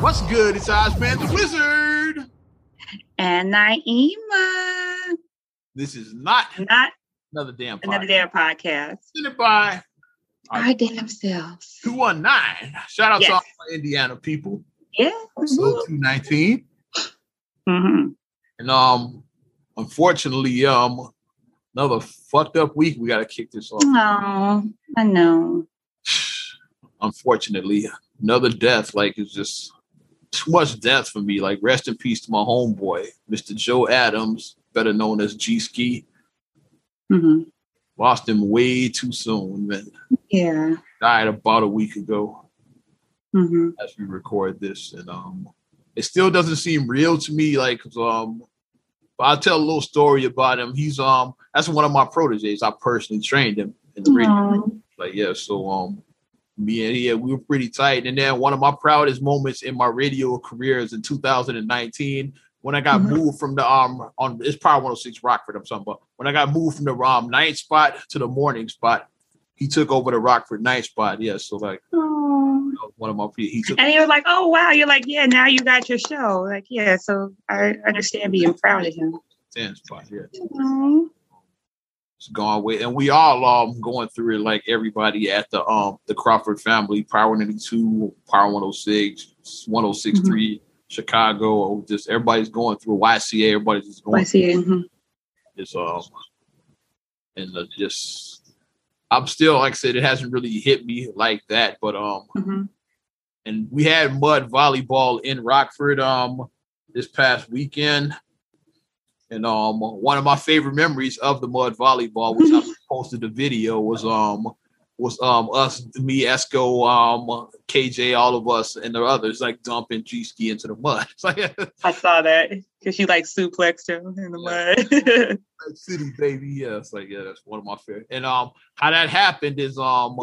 What's good? It's Ozman the Wizard. And Naima. This is not, not another damn podcast. Another damn podcast. Send it by our, our damn selves. 219. Shout out yes. to all my Indiana people. Yeah. So 219. Mm-hmm. And um, unfortunately, um, another fucked up week. We gotta kick this off. No, I know. Unfortunately, another death. Like it's just too much death for me. Like rest in peace to my homeboy, Mr. Joe Adams, better known as G Ski. Mm-hmm. Lost him way too soon, man. Yeah. Died about a week ago. Mm-hmm. As we record this, and um, it still doesn't seem real to me. Like um, but I'll tell a little story about him. He's um, that's one of my proteges. I personally trained him in the radio. Like yeah, so um, me and he, we were pretty tight. And then one of my proudest moments in my radio career is in 2019 when I got mm-hmm. moved from the um on it's probably 106 Rockford. I'm talking about when I got moved from the um night spot to the morning spot. He took over the Rockford night spot. Yeah, so like you know, one of my he took. And he was like, "Oh wow!" You're like, "Yeah, now you got your show." Like, yeah, so I understand being proud of him. Ten spot, yeah. It's gone with, and we all um going through it like everybody at the um the Crawford family, Power 92, Power 106, 1063, mm-hmm. Chicago, just everybody's going through YCA, everybody's just going YCA. Mm-hmm. It's um and uh, just I'm still like I said, it hasn't really hit me like that, but um mm-hmm. and we had mud volleyball in Rockford um this past weekend and um, one of my favorite memories of the mud volleyball, which I posted the video, was um was um us, me, Esco, um, KJ, all of us, and the others like dumping G ski into the mud. I saw that because she like suplexed him in the mud. City baby, yeah, it's like yeah, that's one of my favorite. And um, how that happened is um,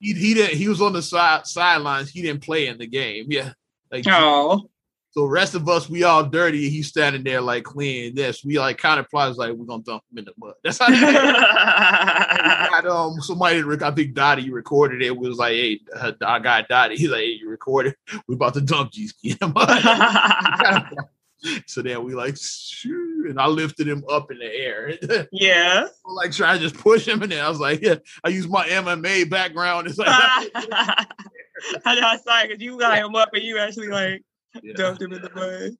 he he didn't he was on the side sidelines. He didn't play in the game. Yeah, like oh. So the rest of us, we all dirty. He's standing there like clean this. We like kind of plans like we're gonna dump him in the mud. That's how. had, um, somebody, I think Dottie recorded it. Was like, hey, uh, I got Dottie. He's like, hey, you recorded? We about to dump G in the mud. so then we like, Shoo, and I lifted him up in the air. yeah. like trying to just push him in there. I was like, yeah. I use my MMA background. It's like. I know I saw it because you got him up and you actually like yeah. dumped him in the mud.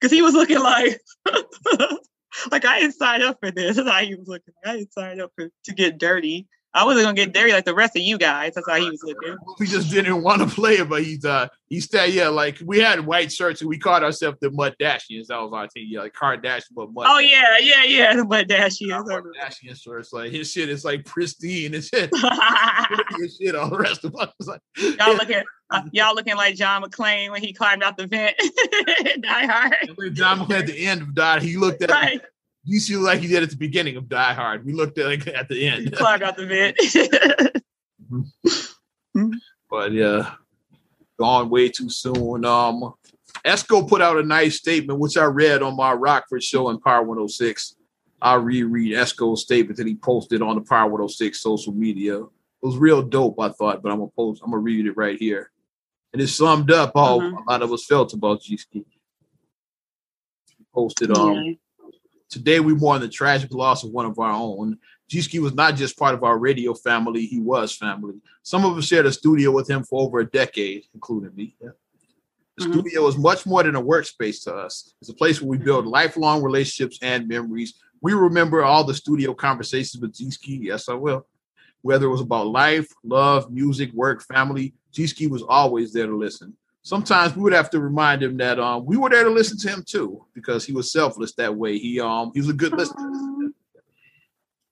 Because he was looking like, like I didn't sign up for this. That's how he was looking. I didn't sign up for, to get dirty. I wasn't gonna get dirty like the rest of you guys. That's how he was looking. We just didn't want to play it, but he's uh he said yeah, like we had white shirts and we called ourselves the Mudashians. That was our team, yeah, like Kardashian, but mud. Oh yeah, yeah, yeah, the Mudashians. Mudashian shirts, like his shit is like pristine and shit. his shit, all the rest of us like y'all looking, uh, y'all looking like John McClane when he climbed out the vent. Die Hard. John McClane at the end of Die, he looked at. Right. You see, like you did at the beginning of Die Hard. We looked at like at the end. Climbed out the vent. but yeah, gone way too soon. Um, Esco put out a nice statement, which I read on my Rockford show in Power 106. I'll reread Esco's statement that he posted on the Power 106 social media. It was real dope, I thought, but I'm gonna post, I'm gonna read it right here. And it summed up how uh-huh. a lot of us felt about G Ski. Posted um yeah. Today, we mourn the tragic loss of one of our own. G was not just part of our radio family, he was family. Some of us shared a studio with him for over a decade, including me. Yeah. The mm-hmm. studio is much more than a workspace to us. It's a place where we build lifelong relationships and memories. We remember all the studio conversations with G Yes, I will. Whether it was about life, love, music, work, family, G was always there to listen sometimes we would have to remind him that um, we were there to listen to him too because he was selfless that way. He um he was a good listener.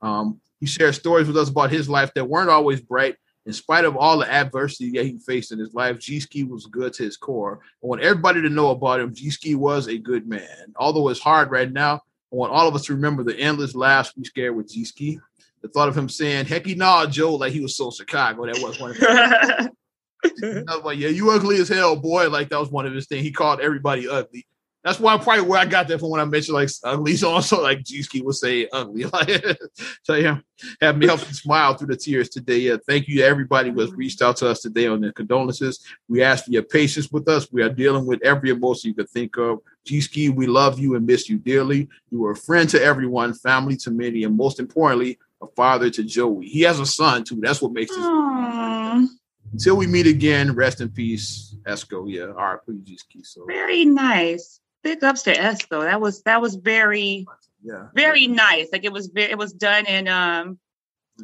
Um, he shared stories with us about his life that weren't always bright. In spite of all the adversity that he faced in his life, G Ski was good to his core. I want everybody to know about him. G Ski was a good man. Although it's hard right now, I want all of us to remember the endless laughs we shared with G Ski. The thought of him saying, Hecky nah, Joe, like he was so Chicago. That was one of I was like, yeah, you ugly as hell, boy. Like that was one of his things. He called everybody ugly. That's why probably where I got that from when I mentioned like ugly. So also like G-Ski would say ugly. Like tell him have me help you smile through the tears today. Yeah, thank you to everybody who has reached out to us today on their condolences. We ask for your patience with us. We are dealing with every emotion you could think of. G-Ski, we love you and miss you dearly. You were a friend to everyone, family to many, and most importantly, a father to Joey. He has a son too. That's what makes this. Until we meet again, rest in peace, Esco. Yeah, all right, please, G-Ski. So very nice big ups to Esco. That was that was very yeah very nice. Like it was very it was done in um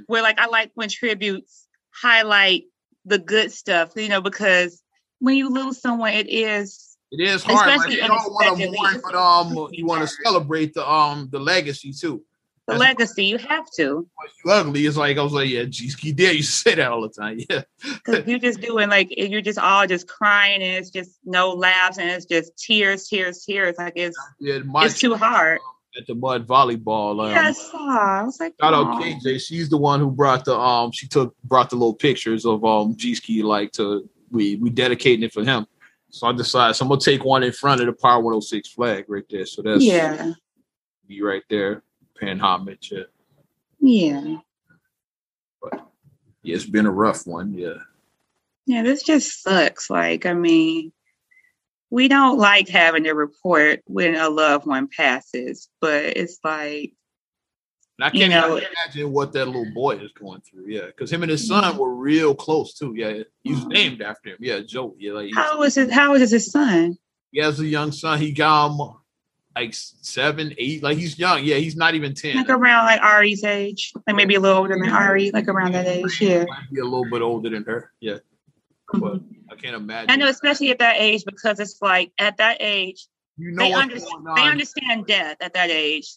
where like I like when tributes highlight the good stuff, you know, because when you lose someone, it is it is hard. Especially like, you don't want to mourn, but um, you want to celebrate the um the legacy too the legacy. You have to. You ugly. It's like I was like, yeah, geez, he did. You say that all the time. Yeah. Because you're just doing like you're just all just crying and it's just no laughs and it's just tears, tears, tears. Like it's yeah, it's too hard. At the mud volleyball. Um, yes, I was like, shout out KJ. She's the one who brought the um. She took brought the little pictures of um G Ski like to we we dedicating it for him. So I decided so I'm gonna take one in front of the Power 106 flag right there. So that's yeah, be right there paying homage. Yeah. Yeah. But yeah, it's been a rough one. Yeah. Yeah, this just sucks. Like, I mean, we don't like having to report when a loved one passes, but it's like and I can't you know, imagine what that little boy is going through. Yeah, because him and his son were real close too. Yeah, he's mm-hmm. named after him. Yeah, Joe. Yeah, like how was it? How is his son? He has a young son. He got him like seven, eight. Like he's young. Yeah, he's not even ten. Like around like Ari's age, like maybe a little older than Ari, like around that age. Yeah, might be a little bit older than her. Yeah, mm-hmm. but I can't imagine. I know, especially at that age, because it's like at that age, you know, they, understand, they understand death at that age.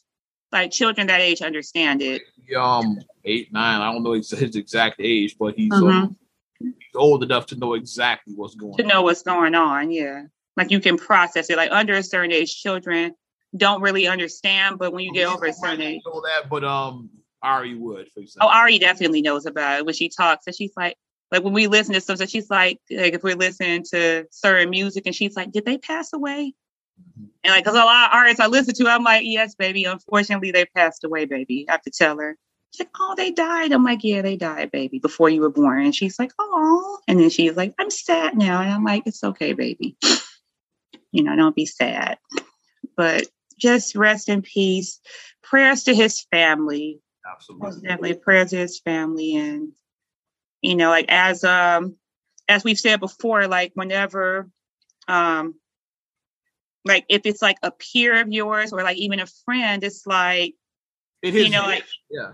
Like children that age understand it. Um, eight, nine. I don't know his, his exact age, but he's, mm-hmm. um, he's old enough to know exactly what's going. To on. know what's going on. Yeah, like you can process it. Like under a certain age, children don't really understand, but when you get over a certain age, know that, but um, Ari would. For example. Oh, Ari definitely knows about it when she talks, and she's like, like when we listen to something, she's like, like if we're listening to certain music, and she's like, did they pass away? Mm-hmm. And like, cause a lot of artists I listen to, I'm like, yes, baby. Unfortunately, they passed away, baby. I have to tell her. She's like, oh, they died. I'm like, yeah, they died, baby, before you were born. And she's like, oh. And then she's like, I'm sad now. And I'm like, it's okay, baby. You know, don't be sad. But just rest in peace. Prayers to his family. Absolutely. Definitely prayers to his family. And, you know, like as um as we've said before, like whenever um like if it's like a peer of yours or like even a friend, it's like it is, you know, like yeah.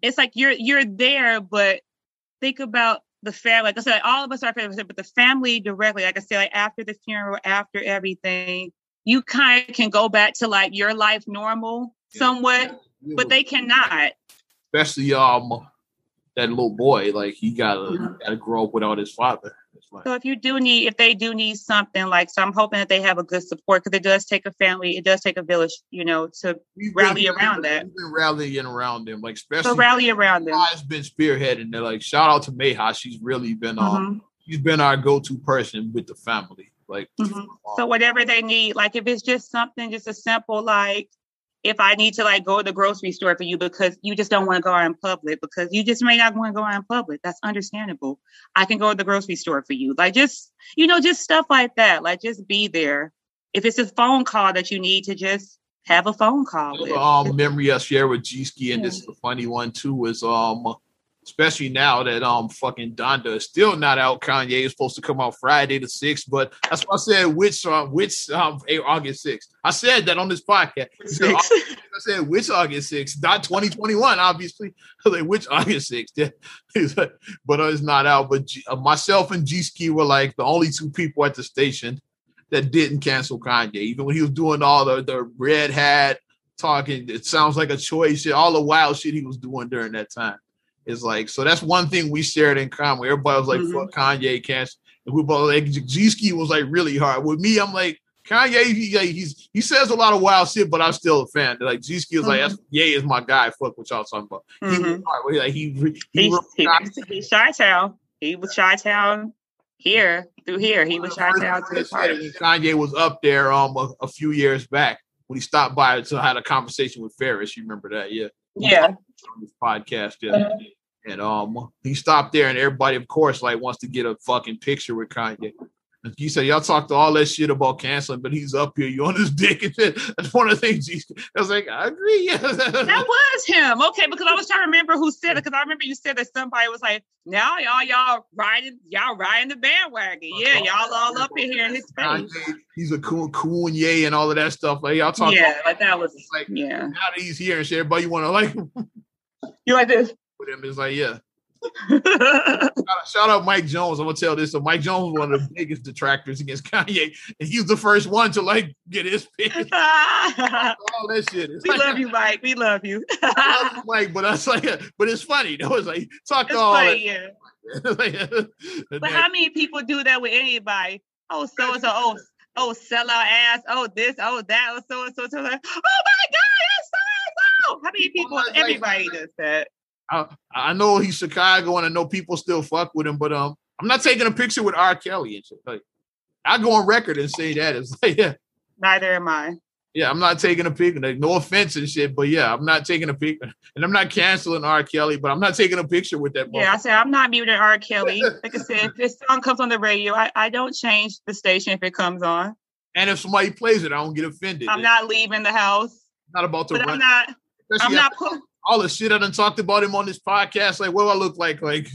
It's like you're you're there, but think about the family. Like I said, all of us are family, but the family directly, like I said, like after the funeral, after everything, you kind of can go back to like your life normal yeah. somewhat, yeah. but they cannot. Especially um that little boy, like he gotta mm-hmm. gotta grow up without his father. So if you do need, if they do need something like, so I'm hoping that they have a good support because it does take a family, it does take a village, you know, to rally been, around that. We've been rallying around them, like especially so rally around them. Has been spearheading. They're like, shout out to Mayha. She's really been um, mm-hmm. she's been our go-to person with the family. Like, mm-hmm. so whatever they need, like if it's just something, just a simple like, if I need to like go to the grocery store for you because you just don't want to go out in public because you just may not want to go out in public. That's understandable. I can go to the grocery store for you. Like just, you know, just stuff like that. Like just be there. If it's a phone call that you need to just have a phone call. With. Um, memory I share with G Ski, and yeah. this is a funny one too, is um especially now that um fucking Donda is still not out. Kanye is supposed to come out Friday the sixth, but that's why I said which um which um August sixth. I said that on this podcast. Said, I said which August sixth, not twenty twenty one, obviously. like which August sixth, yeah. but uh, it's not out. But G, uh, myself and G Ski were like the only two people at the station that didn't cancel Kanye, even when he was doing all the the red hat talking. It sounds like a choice. All the wild shit he was doing during that time. Is like so that's one thing we shared in common. Everybody was like, mm-hmm. "Fuck Kanye, cash." And we both like Ski was like really hard. With me, I'm like Kanye. He, he's he says a lot of wild shit, but I'm still a fan. Like Ski was mm-hmm. like, "Yeah, is my guy." Fuck what y'all talking about. Mm-hmm. He was mm-hmm. Like he he, he, he, he, he Chi Town. He was Chi Town Here, through here, he was trying to out to his party. Kanye was up there um a, a, few years back when he stopped by to had a conversation with Ferris. You remember that? Yeah. Yeah. On this podcast, yeah. And um, he stopped there, and everybody, of course, like wants to get a fucking picture with Kanye. And he said, "Y'all talked to all that shit about canceling, but he's up here. You on his dick?" And that's one of the things. He, I was like, "I agree." Yeah. that was him. Okay, because I was trying to remember who said it. Because I remember you said that somebody was like, "Now y'all, y'all riding, y'all riding the bandwagon. Yeah, y'all all up in here in his face." He's a cool, cool, yay, and all of that stuff. Like y'all talking. Yeah, like that was like, yeah. Now that he's here and shit, everybody you want to like. you like this? Him, it's like, yeah shout, out Mike Jones. I'm gonna tell this. So Mike Jones was one of the biggest detractors against Kanye, and he was the first one to like get his pick. all that shit. It's we like, love you, Mike. We love you. love Mike, but I was like, but it's funny though. was like talk it's all funny, that. Yeah. but how many people do that with anybody? Oh, so and so. Oh, oh, sell our ass. Oh, this. Oh, that. Oh, so and so. So like, oh my God, it's so and so. How many people? Everybody does that. I, I know he's Chicago and I know people still fuck with him, but um, I'm not taking a picture with R. Kelly and shit. Like, I go on record and say that it's like, yeah. Neither am I. Yeah, I'm not taking a picture. Like, no offense and shit, but yeah, I'm not taking a picture. And I'm not canceling R. Kelly, but I'm not taking a picture with that. Yeah, I said I'm not muting R. Kelly. like I said, if this song comes on the radio, I, I don't change the station if it comes on. And if somebody plays it, I don't get offended. I'm not leaving the house. Not about to but run. I'm not. Especially I'm not. All the shit I done talked about him on this podcast. Like, what do I look like? Like,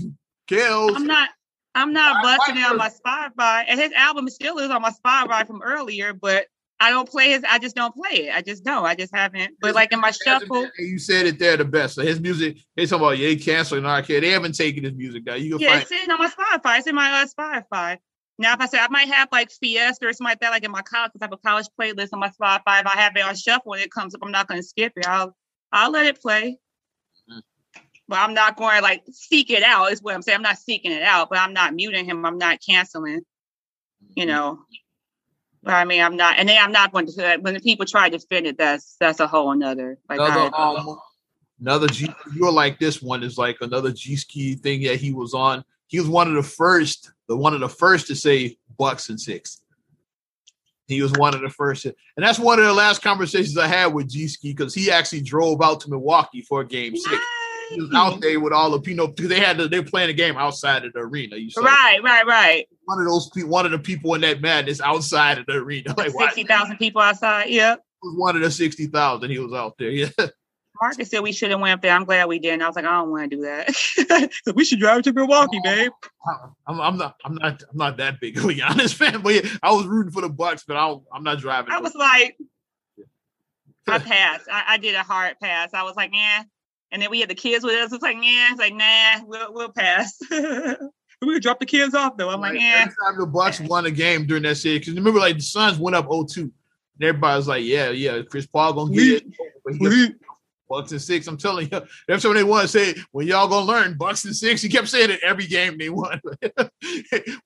kills. I'm not. I'm not busting it on my Spotify, and his album still is on my Spotify from earlier. But I don't play his. I just don't play it. I just don't. I just haven't. But like in my shuffle, you said it there the best. So his music. They talking about yeah, canceling R. Kelly. They haven't taken his music down. You can yeah, find- it's sitting on my Spotify. It's in my uh, Spotify. Now, if I say I might have like Fiesta or something like that, like in my college, I have a college playlist on my Spotify. If I have it on shuffle when it comes up, I'm not going to skip it. I'll I'll let it play but I'm not going to like seek it out. Is what I'm saying. I'm not seeking it out, but I'm not muting him. I'm not canceling. You mm-hmm. know. But I mean, I'm not, and then I'm not going to. When people try to defend it, that's that's a whole another. Like another, um, another G. You're like this one is like another G ski thing that he was on. He was one of the first, the one of the first to say Bucks and six. He was one of the first, and that's one of the last conversations I had with G Ski because he actually drove out to Milwaukee for game six he was out there with all the you know because they had to, they were playing a game outside of the arena. You saw. right, right, right. One of those people one of the people in that madness outside of the arena, like sixty thousand people outside. Yep, was one of the sixty thousand. He was out there. Yeah. Marcus said we should have went up there. I'm glad we didn't. I was like, I don't want to do that. so we should drive to Milwaukee, oh. babe. I'm, I'm, not. I'm not. I'm not that big of a honest fan. But yeah, I was rooting for the Bucks, but I am not driving. I was like, I passed. I, I, did a hard pass. I was like, yeah, and then we had the kids with us. It's like, yeah, it's like, nah, we'll, we'll pass. we could drop the kids off though. I'm right. like, yeah. Every time the Bucks won a game during that series, because remember, like the Suns went up 0-2. And everybody was like, yeah, yeah, Chris Paul gonna get it. Bucks and six. I'm telling you, that's what they want to say. When y'all gonna learn Bucks and six, he kept saying it every game they won. and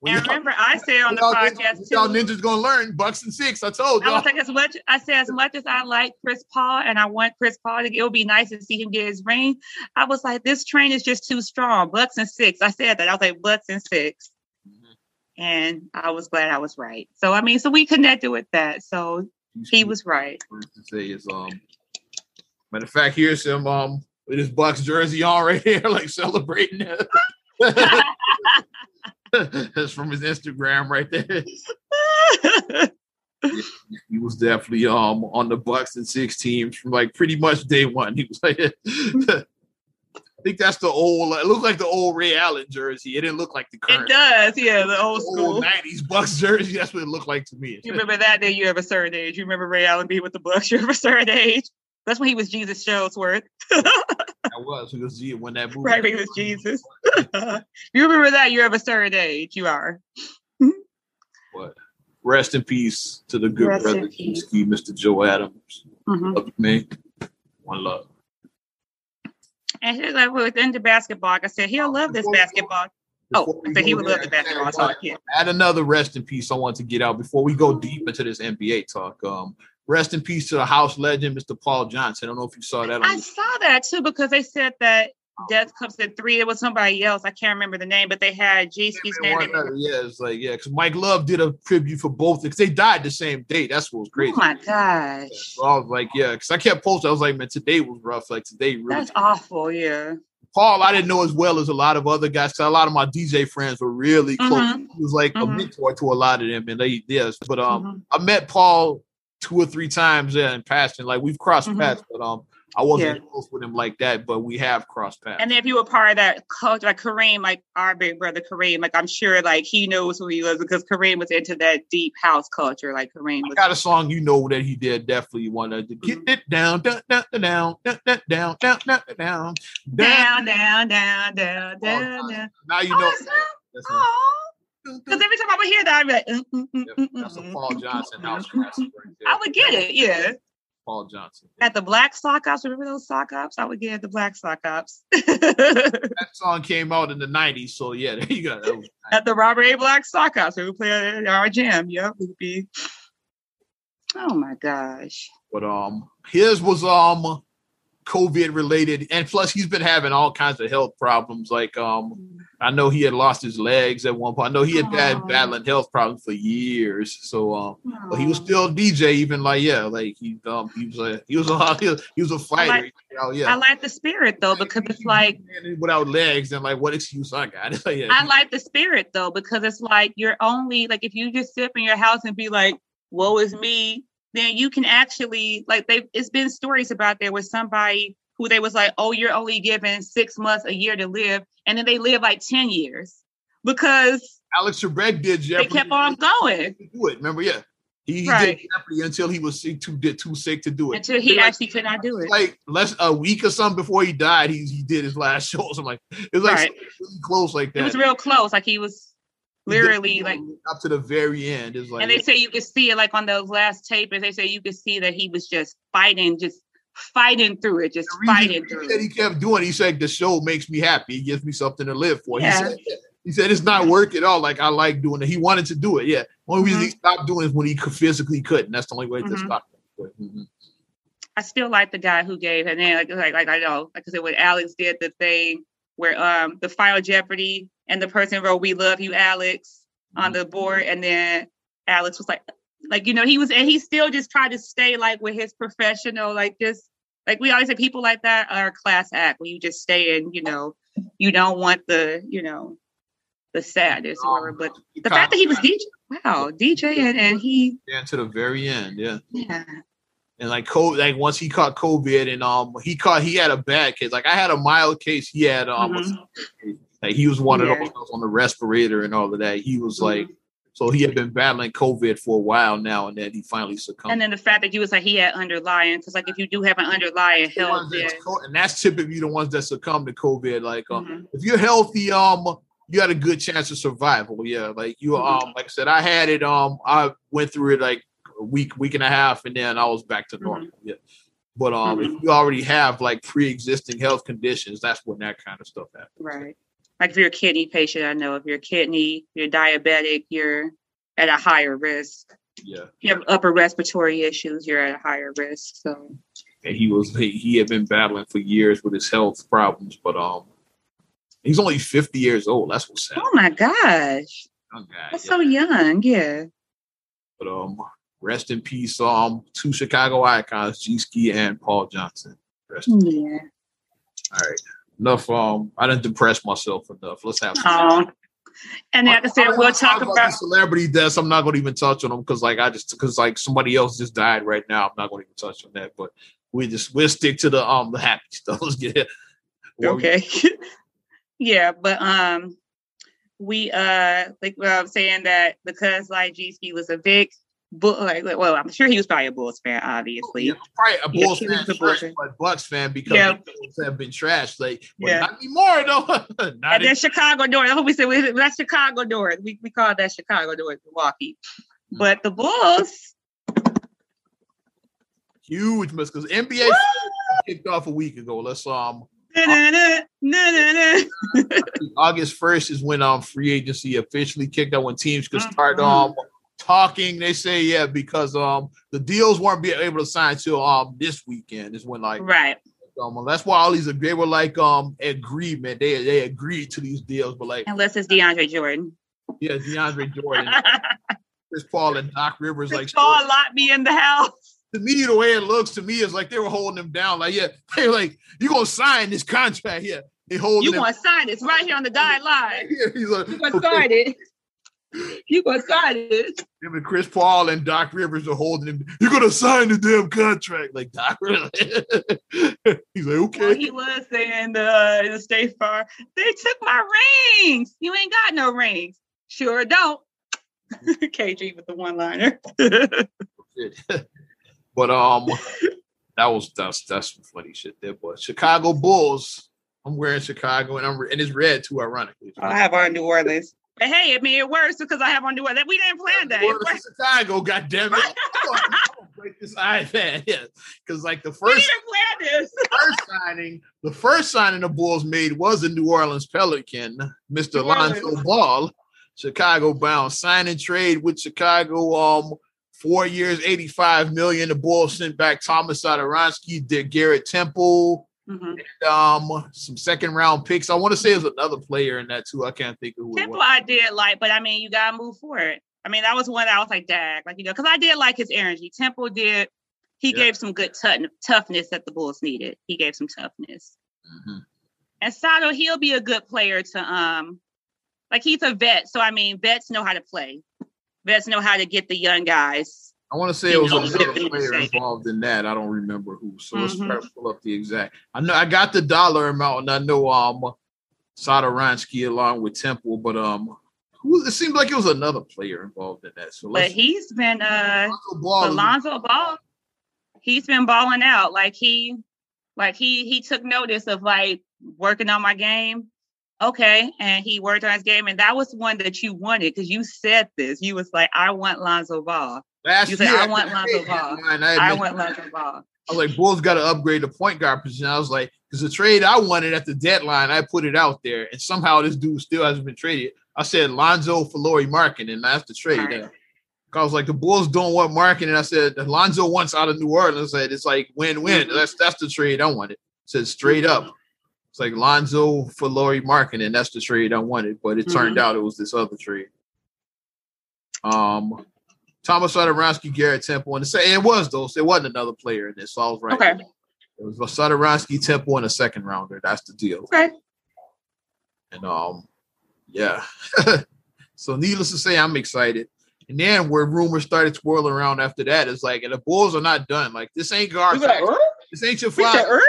remember, I said on the podcast ninjas, too, y'all ninjas gonna learn Bucks and six. I told you. I was like, as much I said, as much as I like Chris Paul and I want Chris Paul to, it would be nice to see him get his ring. I was like, this train is just too strong. Bucks and six. I said that. I was like, Bucks and 6 mm-hmm. and I was glad I was right. So I mean, so we connected with that. So he was right. To say is um Matter of fact, here's him um with his Bucks jersey on right here, like celebrating. That's from his Instagram right there. he was definitely um on the Bucks and six teams from like pretty much day one. He was like, I think that's the old. It looked like the old Ray Allen jersey. It didn't look like the current. It does, yeah, the old school '90s Bucks jersey. That's what it looked like to me. You remember that day? You have a certain age. You remember Ray Allen being with the Bucks? You have a certain age. That's when he was Jesus Shuttlesworth. I was when that movie. Right, he was Jesus. you remember that? You're of a certain age. You are. what? Rest in peace to the good Rest brother, Mr. Joe Adams. Mm-hmm. Love me. One love. And he's like within the basketball, like I said, he'll love this basketball. Oh, I said he would love the basketball talk. Yeah. Add another rest in peace I want to get out before we go deep into this NBA talk. Um, Rest in peace to the house legend, Mr. Paul Johnson. I don't know if you saw that. I saw that too because they said that Death Comes at three. It was somebody else. I can't remember the name, but they had G Ski's name. Yeah, it's like yeah, because Mike Love did a tribute for both because they died the same day. That's what was crazy. Oh my gosh! So I was like, yeah, because I kept posting. I was like, man, today was rough. Like today, really. That's awful. Yeah. Paul, I didn't know as well as a lot of other guys. Cause a lot of my DJ friends were really close. Mm-hmm. He was like mm-hmm. a mentor to a lot of them, and they yes. But um, mm-hmm. I met Paul two or three times yeah, in passing. Like we've crossed mm-hmm. paths, but um, I wasn't yeah. close with him like that, but we have crossed paths. And if you were part of that culture, like Kareem, like our big brother Kareem, like I'm sure like he knows who he was because Kareem was into that deep house culture. Like Kareem was- I got a song you know that he did definitely want to get mm-hmm. it down, down, down, down, down, down, down, down, down, down, down, down, down, down, down. Now you know. Oh, because every time I would hear that, I'd be like, mm, mm, mm, yeah, that's a Paul Johnson house right. I would get it, yeah. Paul Johnson. At the Black Sock Ops, remember those Sock Ops? I would get the Black Sock Ops. that song came out in the 90s, so yeah, there you go. At the Robert A. Black Sock Ops, we would play our jam. Yep, would be. Oh my gosh. But um, his was um COVID related, and plus he's been having all kinds of health problems. Like um. I know he had lost his legs at one point. I know he had been battling health problems for years. So um, Aww. but he was still DJ, even like yeah, like he um he was a he was a he was, a fighter. I like, you know, yeah, I like the spirit though because it's like without legs and like what excuse I got. yeah. I like the spirit though because it's like you're only like if you just sit in your house and be like, "Woe is me," then you can actually like they it's been stories about there with somebody who they was like, oh, you're only given six months a year to live, and then they live like 10 years because Alex Trebek did Jeopardy. They kept on going. Do it, remember? Yeah. He, he right. did Jeopardy until he was sick, too did too sick to do it. Until he actually could not do it. Like less a week or something before he died, he he did his last show. So I'm like, it was like right. really close like that. It was real close. Like he was literally like up to the very end. Is like and they say you can see it like on those last tapes they say you can see that he was just fighting just fighting through it just fighting through he it. he kept doing he said the show makes me happy. It gives me something to live for. Yeah. he said he said it's not work at all. Like i like doing it. He wanted to do it yeah. Only reason mm-hmm. he stopped doing it is when he physically couldn't. That's the only way mm-hmm. to stop mm-hmm. I still like the guy who gave, and then like, like, like I know, like I said, when Alex did the thing where um the final Jeopardy and the person wrote "We love you, Alex" on the board, and then Alex was like, like you know, he was, and he still just tried to stay like with his professional, like just like we always say, people like that are class act. When you just stay in, you know, you don't want the, you know, the sadness or whatever. But the fact that he was DJ, wow, DJ, and, and he yeah to the very end, yeah, yeah. And like COVID, like once he caught COVID, and um, he caught he had a bad case. Like I had a mild case. He had um, mm-hmm. Like he was one yeah. of those on the respirator and all of that. He was mm-hmm. like, so he had been battling COVID for a while now, and then he finally succumbed. And then the fact that you was like he had underlying, because like if you do have an underlying health, and that's typically the ones that succumb to COVID. Like um, mm-hmm. if you're healthy, um, you had a good chance of survival. Yeah, like you mm-hmm. um, like I said, I had it. Um, I went through it like a week, week and a half, and then I was back to normal. Mm-hmm. Yeah. But um, mm-hmm. you already have like pre-existing health conditions, that's when that kind of stuff happens. Right like if you're a kidney patient, I know if you're a kidney, you're diabetic, you're at a higher risk. Yeah. If you have upper respiratory issues, you're at a higher risk. So and he was he, he had been battling for years with his health problems, but um he's only 50 years old. That's what's sad. Oh my gosh. Young guy, That's yeah. so young, yeah. But um rest in peace, um two Chicago icons, G Ski and Paul Johnson. Rest yeah. All right enough. Um, I didn't depress myself enough. Let's have. Some and like I said, we'll talk about, about celebrity deaths. I'm not going to even touch on them because, like, I just because like somebody else just died right now. I'm not going to even touch on that. But we just we'll stick to the um the happy stuff. Let's get it. Okay. yeah, but um, we uh like what I'm saying that because like G Ski was a big Bull, like, well, I'm sure he was probably a Bulls fan, obviously. Yeah, probably a Bulls yeah, fan, a Bulls but Bucks fan because yeah. the Bulls have been trashed. Like, yeah. not anymore though. not and then Chicago North. I hope we said that's Chicago North. We we call that Chicago North, Milwaukee. Mm-hmm. But the Bulls, huge miss because NBA kicked off a week ago. Let's um. August 1st is when um free agency officially kicked out when teams could start mm-hmm. um talking. They say yeah because um the deals weren't being able to sign till um this weekend is when like right Um, that's why all these they were like um agreement. They they agreed to these deals, but like unless it's DeAndre Jordan. Yeah, DeAndre Jordan, Chris Paul and Doc Rivers. Chris like Paul locked me in the house. To me, the way it looks to me is like they were holding him down. Like, yeah, they're like, you gonna sign this contract here. They hold you gonna sign this right here on the dotted line. Yeah, he's like, you gonna okay. sign it. You gonna sign it. Him and Chris Paul and Doc Rivers are holding him. You're gonna sign the damn contract, like Doc. He's like, okay. Well, he was saying uh, in the State Farm, they took my rings. You ain't got no rings. Sure don't. KG with the one liner. but um, that was that's that's some funny shit there. But Chicago Bulls. I'm wearing Chicago and I'm and it's red too. Ironically, I have on New Orleans. But hey, it made it worse because I have on New Orleans. We didn't plan that. Chicago, goddamn it! break this iPad. Because like the first, we didn't plan this. first signing, the first signing the Bulls made was a New Orleans Pelican, Mr. Lonzo Ball, Chicago bound sign and trade with Chicago. Um, four years, 85 million. The Bulls sent back Thomas Satoransky, did Garrett Temple, mm-hmm. and, um, some second round picks. I want to say there's another player in that too. I can't think of who. Temple, I did like, but I mean, you gotta move forward. I mean, that was one that I was like, dag, like you know, because I did like his energy. Temple did. He yeah. gave some good t- toughness that the Bulls needed. He gave some toughness. Mm-hmm. And Sato, he'll be a good player to um like he's a vet, so I mean, vets know how to play. Vets know how to get the young guys. I want to say it was know, another player involved in that. I don't remember who. So mm-hmm. let's try to pull up the exact. I know I got the dollar amount, and I know um Satoransky along with Temple, but um who it seemed like it was another player involved in that. So but he's been uh Alonzo Ball, Alonzo Ball. He's been balling out. Like he like he he took notice of like working on my game okay. And he worked on his game. And that was one that you wanted because you said this. You was like, I want Lonzo Ball. Last you said, I want Lonzo Ball. I, I want Lonzo Ball. I was like, Bulls got to upgrade the point guard position. I was like, because the trade I wanted at the deadline, I put it out there, and somehow this dude still hasn't been traded. I said Lonzo for Lauri Markkanen, and that's the trade. Right. I was like, the Bulls don't want Markin, and I said Lonzo wants out of New Orleans. I said it's like win-win. Mm-hmm. That's that's the trade I wanted. I said straight up. It's like Lonzo for Lauri and That's the trade I wanted, but it mm-hmm. turned out it was this other trade. Um, Thomas Satoransky, Garrett Temple, and it was though. So it wasn't another player in this, so I was right. Okay. It was Satoransky, Temple, and a second rounder. That's the deal. Okay. And um, yeah. so needless to say, I'm excited. And then where rumors started swirling around after that is like, and the Bulls are not done. Like this ain't guard. This ain't your father.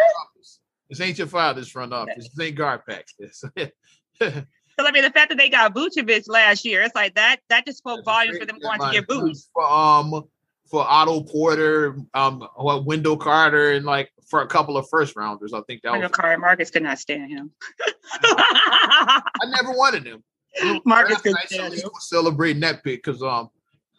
This ain't your father's front office. This ain't GarPax. This. Because I mean, the fact that they got Vucevic last year, it's like that. That just spoke volumes for them going to get boots. For, um, for Otto Porter, um, what Wendell Carter, and like for a couple of first rounders. I think that Wendell was. Carter, Marcus could not stand him. I, never wanted him. Marcus could stand him. Celebrating that pick because um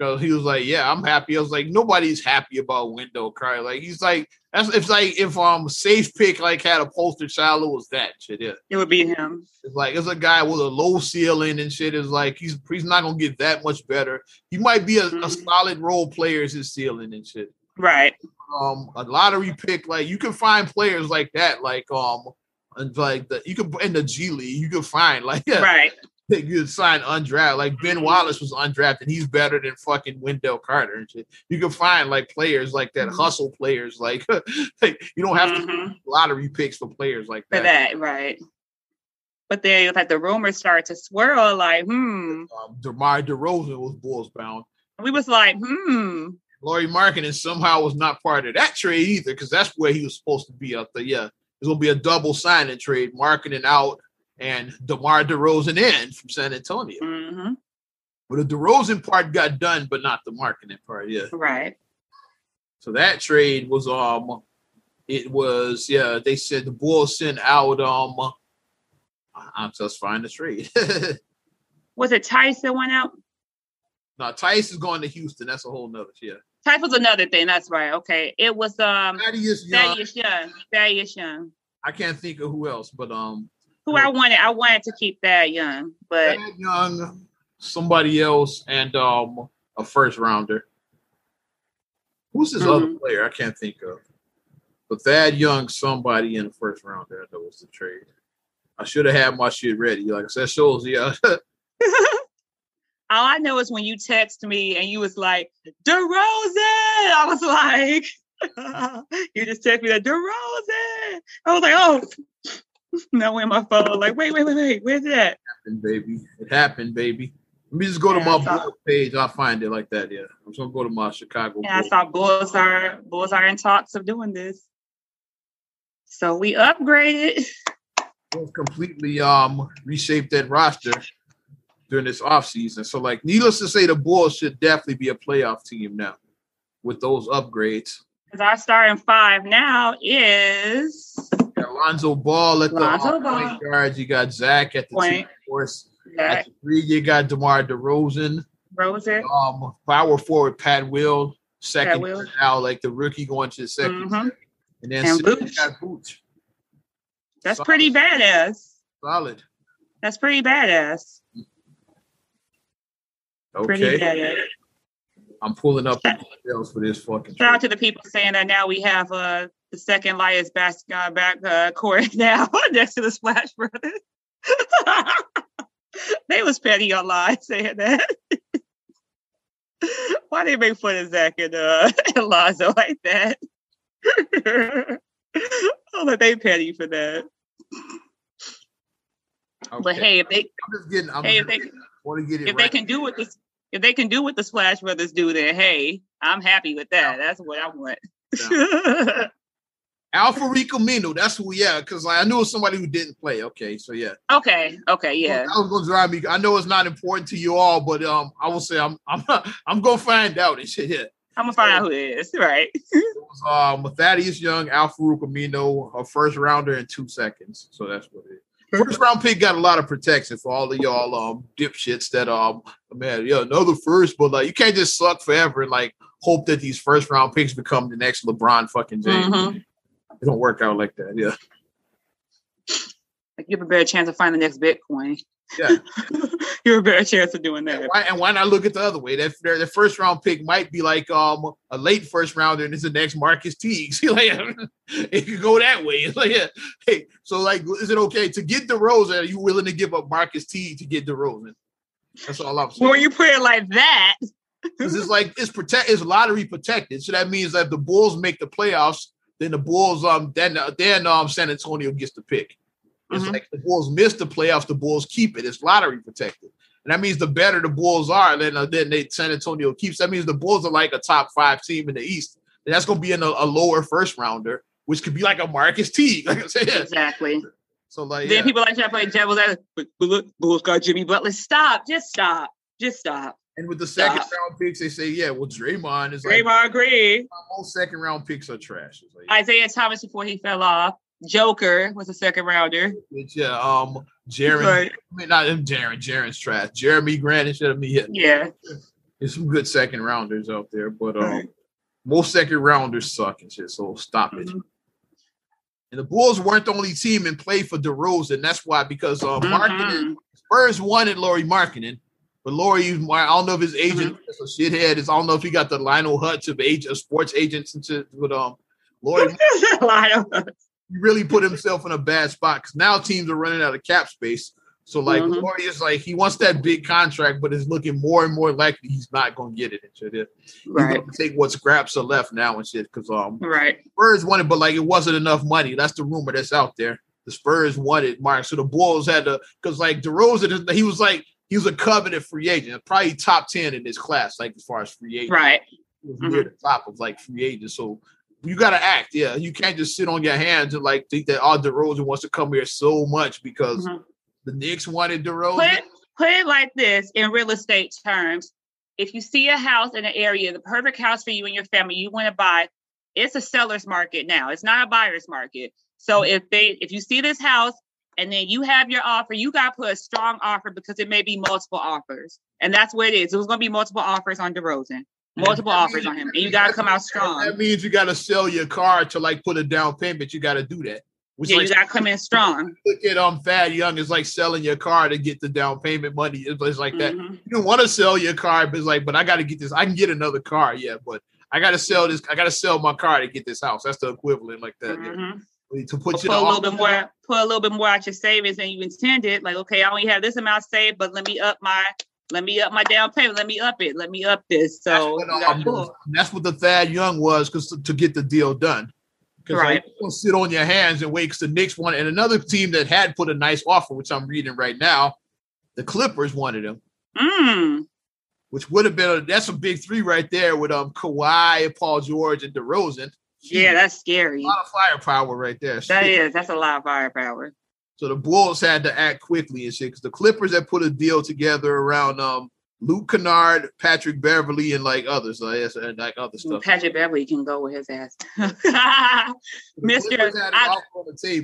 because he was like, "Yeah, I'm happy." I was like, "Nobody's happy about Wendell Carter." Like he's like, that's it's like if um safe pick like had a poster child, it was that shit. Yeah, it would be him. It's like it's a guy with a low ceiling and shit. Is like he's he's not gonna get that much better. He might be a, mm-hmm. a solid role player as his ceiling and shit. Right. Um, a lottery pick like you can find players like that, like um, and like the you can in the G League you can find like yeah, right you sign undrafted. Like Ben Wallace was undrafted. and He's better than fucking Wendell Carter and shit. You can find like players like that, mm-hmm. hustle players. Like, like you don't have mm-hmm. to lottery picks for players like that. For that, right? But then like the rumors start to swirl. Like, hmm. Um, DeMar DeRozan was Bulls bound. We was like, hmm. Lauri Markkanen somehow was not part of that trade either, because that's where he was supposed to be up there. Yeah, it's gonna be a double signing trade. Markkanen out and DeMar DeRozan in from San Antonio. Mm-hmm. But the DeRozan part got done, but not the Markkanen part. Yeah, right. So that trade was um, it was yeah. They said the Bulls sent out um. I'm just find the trade. was it Theis that went out? No, Theis is going to Houston. That's a whole nother yeah. Theis was another thing. That's right. Okay, it was um. Thaddeus Young. Thaddeus Young. Thaddeus Young. I can't think of who else, but um, who I wanted. I wanted to keep that young, but that young, somebody else, and um a first rounder. Who's this mm-hmm. other player? I can't think of. But Thad Young, somebody in the first round there, that was the trade. I should have had my shit ready. Like I said, shows yeah. All I know is when you text me and you was like, DeRozan, I was like, you just text me that DeRozan. I was like, oh, now in my phone, like, wait, wait, wait, wait, where's that? It happened, baby. It happened, baby. Let me just go to my Bulls page. I'll find it like that. Yeah, I'm just gonna go to my Chicago. Yeah. I saw Bulls are Bulls are in talks of doing this. So we upgraded. Bulls completely um reshaped that roster during this offseason. So, like, needless to say, the Bulls should definitely be a playoff team now with those upgrades. Because our starting five now is Alonzo Ball at Lonzo the point guards. You got Zach at the point. team force. At the three, you got DeMar DeRozan. Rosen. Um, power forward Pat Will. Second Pat Will. now, like the rookie going to the 2nd mm-hmm. And then and Booch. got Booch. That's Solid. pretty badass. Solid. That's pretty badass. Okay. Pretty badass. I'm pulling up the details for this fucking. Shout out to the people saying that now we have uh the second lightest basketball back uh, court now next to the Splash Brothers. they was petty online saying that. Why they make fun of Zach and uh and Lonzo like that? oh, but they petty for that. Okay. But hey, if they, getting, hey, if they, want to get it if right. they can do what this, if they can do what the Splash Brothers do, then hey, I'm happy with that. That's what I want. Yeah. Al-Farouq Aminu, that's who we yeah, because like, I knew it was somebody who didn't play. Okay, so yeah. Okay, okay, yeah. I was gonna drive me. I know it's not important to you all, but um, I will say I'm I'm I'm gonna find out and shit. Yeah. I'm gonna find so, out who it is, right? it was um Thaddeus Young, Al-Farouq Aminu, a first rounder in two seconds. So that's what it is. First round pick got a lot of protection for all of y'all um dipshits that um man, yeah, another first, but like you can't just suck forever and like hope that these first round picks become the next LeBron fucking James. Mm-hmm. It don't work out like that, yeah. Like you have a better chance of finding the next Bitcoin. Yeah. you have a better chance of doing that. And why, and why, not look at the other way? That the first round pick might be like um a late first rounder, and it's the next Marcus Teagues. like, it could go that way. It's like, yeah. hey, so like, is it okay to get DeRozan? Are you willing to give up Marcus Teague to get DeRozan? That's all I'm saying. When you put it like that, because it's like it's protect, it's lottery protected. So that means that if the Bulls make the playoffs, then the Bulls um then then um San Antonio gets the pick. It's mm-hmm. like the Bulls miss the playoffs, the Bulls keep it. It's lottery protected. And that means the better the Bulls are, then uh, then they San Antonio keeps. That means the Bulls are like a top five team in the East. And that's going to be in a, a, lower first rounder, which could be like a Marcus T. Like I said, exactly. So like, then yeah. people like to play devil's but, but look, Bulls got Jimmy Butler. Stop, just stop, just stop. And with the second stop. round picks, they say, yeah, well, Draymond is Draymond like, agree. Most second round picks are trash. Like, Isaiah Thomas before he fell off. Joker was a second rounder. Yeah, um, Jerami. Right. I mean, not him, Jaren. Jaren's trash. Jerami Grant instead of me. Yeah. yeah. There's some good second rounders out there, but um, right. most second rounders suck and shit. So stop it. Mm-hmm. And the Bulls weren't the only team in play for DeRozan. That's why because uh, mm-hmm. marketing Spurs wanted Lauri Markkanen, but Lauri, I don't know if his agent mm-hmm. is a shithead. Is I don't know if he got the Lionel Hutz of age of sports agents and shit. But um, Lauri. Lionel he really put himself in a bad spot because now teams are running out of cap space. So like mm-hmm. Is like he wants that big contract, but it's looking more and more likely he's not going to get it and shit. Right. take what scraps are left now and shit because um right Spurs wanted, but like it wasn't enough money. That's the rumor that's out there. The Spurs wanted Mark, so the Bulls had to because like DeRozan, he was like he was a coveted free agent, probably top ten in this class, like as far as free agent. Right. Mm-hmm. near the top of like free agents. So you got to act. Yeah, you can't just sit on your hands and like think that all oh, DeRozan wants to come here so much because mm-hmm. the Knicks wanted DeRozan. Put it, put it like this in real estate terms: if you see a house in an area, the perfect house for you and your family, you want to buy, it's a seller's market now. It's not a buyer's market. So mm-hmm. if they, if you see this house and then you have your offer, you got to put a strong offer because it may be multiple offers, and that's what it is. It was going to be multiple offers on DeRozan multiple offers on him, and you got to come out strong. That means you got to sell your car to like put a down payment. You got to do that. Which yeah, like, you got to come in strong. Look at um Thad Young is like selling your car to get the down payment money. It's, like that. Mm-hmm. You don't want to sell your car, but it's like, but I got to get this. I can get another car, yeah, but I gotta sell this. I gotta sell my car to get this house. That's the equivalent, like that. Mm-hmm. To put, put a little bit more, put a little bit more out your savings than you intended. Like, okay, I only have this amount saved, but let me up my let me up my down payment. Let me up it. Let me up this. So that's what, um, that's what the Thad Young was because to, to, get the deal done. Right. Don't sit on your hands and wait because the Knicks one and another team that had put a nice offer, which I'm reading right now, the Clippers wanted him. Mm. Which would have been a, that's a big three right there with um Kawhi, Paul George, and DeRozan. Yeah, that's scary. A lot of firepower right there. That is. That's a lot of firepower. So the Bulls had to act quickly and shit because the Clippers had put a deal together around um Luke Kennard, Patrick Beverley, and like others, and like other stuff. Patrick Beverley can go with his ass. Mister,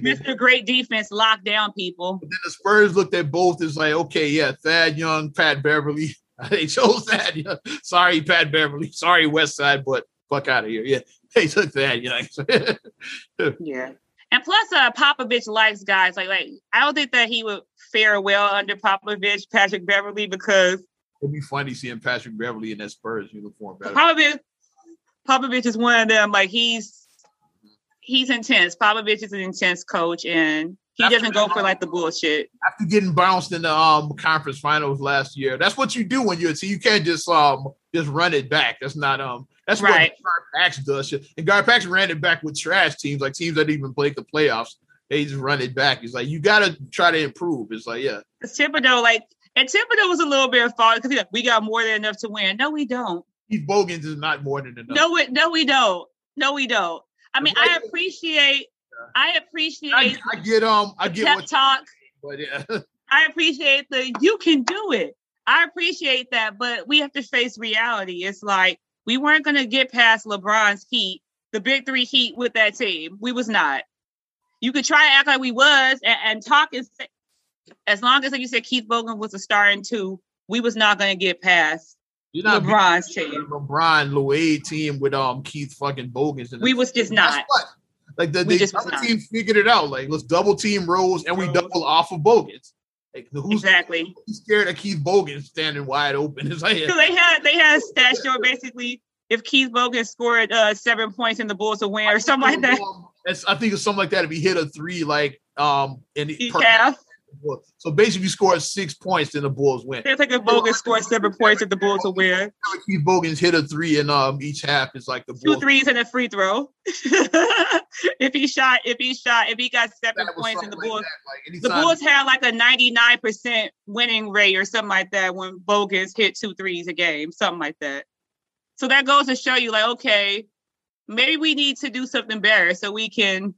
Mister Great Defense, locked down people. But then the Spurs looked at both as like, okay, yeah, Thad Young, Pat Beverley. they chose Thad Young. Sorry, Pat Beverley. Sorry, West Side, but fuck out of here. Yeah, they took Thad Young. yeah. And plus, uh, Popovich likes guys like like I don't think that he would fare well under Popovich, Patrick Beverley, because it'd be funny seeing Patrick Beverley in that Spurs uniform. Popovich, Popovich is one of them. Like he's he's intense. Popovich is an intense coach, and he after doesn't go for like the bullshit. After getting bounced in the um conference finals last year, that's what you do when you're so you can't just um just run it back. That's not um that's right. what Garpax does. And Garpax ran it back with trash teams, like teams that even played the playoffs. They just run it back. It's like you got to try to improve. It's like yeah. It's Thibodeau, like and Thibodeau was a little bit of fault because like, we got more than enough to win. No, we don't. Keith Bogans is not more than enough. No, we, no, we don't. No, we don't. I mean, I appreciate. I appreciate. I, I get um. I get what talk. But yeah. I appreciate the you can do it. I appreciate that, but we have to face reality. It's like we weren't going to get past LeBron's Heat, the big three Heat with that team. We was not. You could try to act like we was and, and talk and say, as long as like you said Keith Bogan was a star in two, we was not going to get past You're not LeBron's team. LeBron Louis team with um Keith fucking Bogans. we was just not. Like the, the other team figured it out. Like let's double team Rose and we double off of Bogans. Like, who's exactly scared of Keith Bogan standing wide open? It's like, they had they had stat show basically if Keith Bogan scored uh, seven points in the Bulls to win or something like that. Um, I think it's something like that. If he hit a three, like um, in each half. So basically, you scored six points, then the Bulls win. It's like if Bogan scored seven points, and the Bulls will win. Keith Bogan's hit a three in um each half. It's like the Bulls. two threes and a free throw. if he shot, if he shot, if he got seven points in the Bulls, like like the Bulls had like a ninety nine percent winning rate or something like that when Bogan's hit two threes a game, something like that. So that goes to show you, like, okay, maybe we need to do something better so we can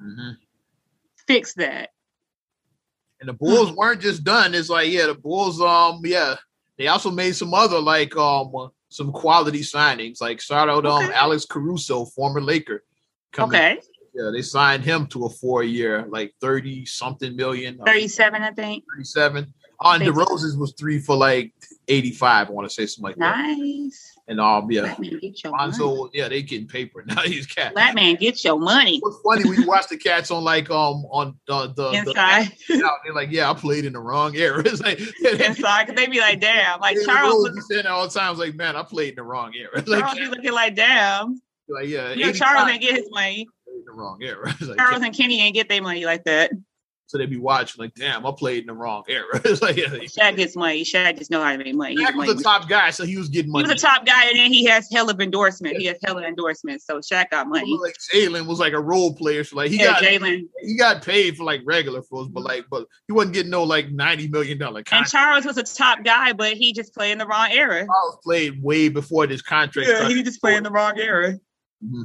mm-hmm. fix that. And the Bulls weren't just done. It's like, yeah, the Bulls, um, yeah, they also made some other like um some quality signings. Like shout out um. Alex Caruso, former Laker. Okay. Yeah, they signed him to a four year, like 30 something million. 37, I think. 37. On uh, DeRozan's was three for like 85, I want to say something like nice. that. Nice. And all. yeah, Lonzo, yeah, they getting paper now. He's cat. That man, get your money. What's funny when you watch the cats on like um on uh, the inside, the, they're like, yeah, I played in the wrong era. It's like inside, they be like, damn, like Charles was saying all the times, like, man, I played in the wrong era. Charles like, be looking like, damn. Like, yeah, you know, Charles didn't get his money. In the wrong era. like, Charles and Kenny ain't get their money like that. So they'd be watching like, damn, I played in the wrong era. it's like, yeah, Shaq gets money. Shaq just know how to make money. Shaq was a top guy, so he was getting money. He was a top guy, and then he has hell of endorsement. He has hell of endorsements, so Shaq got money. Like Jalen was like a role player, so like he yeah, got Jalen. He got paid for like regular folks, but like, but he wasn't getting no like ninety million dollar contract. And Charles was a top guy, but he just played in the wrong era. Charles played way before this contract. Yeah, started. he just played in the wrong era. Mm-hmm.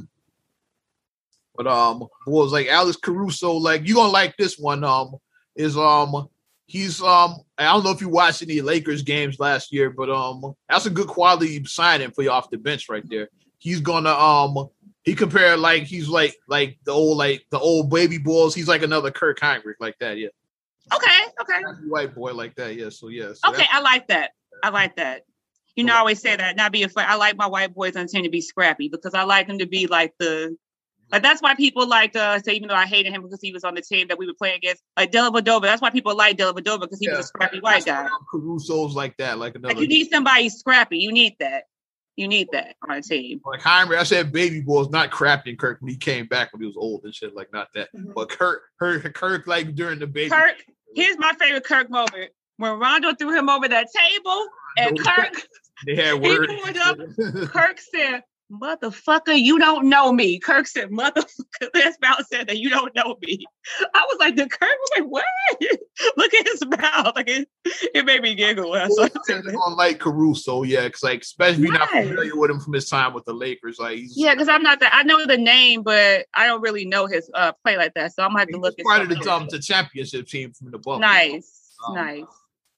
But um, was like Alex Caruso, like you gonna like this one. Um, is um he's um I don't know if you watched any Lakers games last year, but um that's a good quality signing for you off the bench right there. He's gonna um he compared like he's like like the old like the old baby bulls. He's like another Kirk Hinrich like that, yeah. Okay, okay. White boy like that, yeah. So yeah. So okay, I like that. I like that. You know, I always say that not be afraid. I like my white boys and tend to be scrappy because I like them to be like the like that's why people like uh say even though I hated him because he was on the team that we were playing against, like Dellavedova. That's why people like Dellavedova because he yeah, was a scrappy white guy. Caruso's like that, like another. Like you need somebody scrappy. You need that. You need that on a team. Like Heimer, I said, baby boys, not Crafton Kirk when he came back when he was old and shit, like not that. Mm-hmm. But Kirk, her, Kirk, like during the baby. Kirk, here's my favorite Kirk moment when Rondo threw him over that table and Kirk. They had words. He up. Kirk said, motherfucker, you don't know me. Kirk said, motherfucker, this mouth said that you don't know me. I was like, the Kirk was like, what? Look at his mouth. Like it, it made me giggle when I saw it. On like Caruso, yeah, because like especially yes. not familiar with him from his time with the Lakers. Like yeah, because I'm not that I know the name, but I don't really know his uh play like that. So I'm gonna have to look at part of the um, the championship team from the Bucks. Nice, um, nice.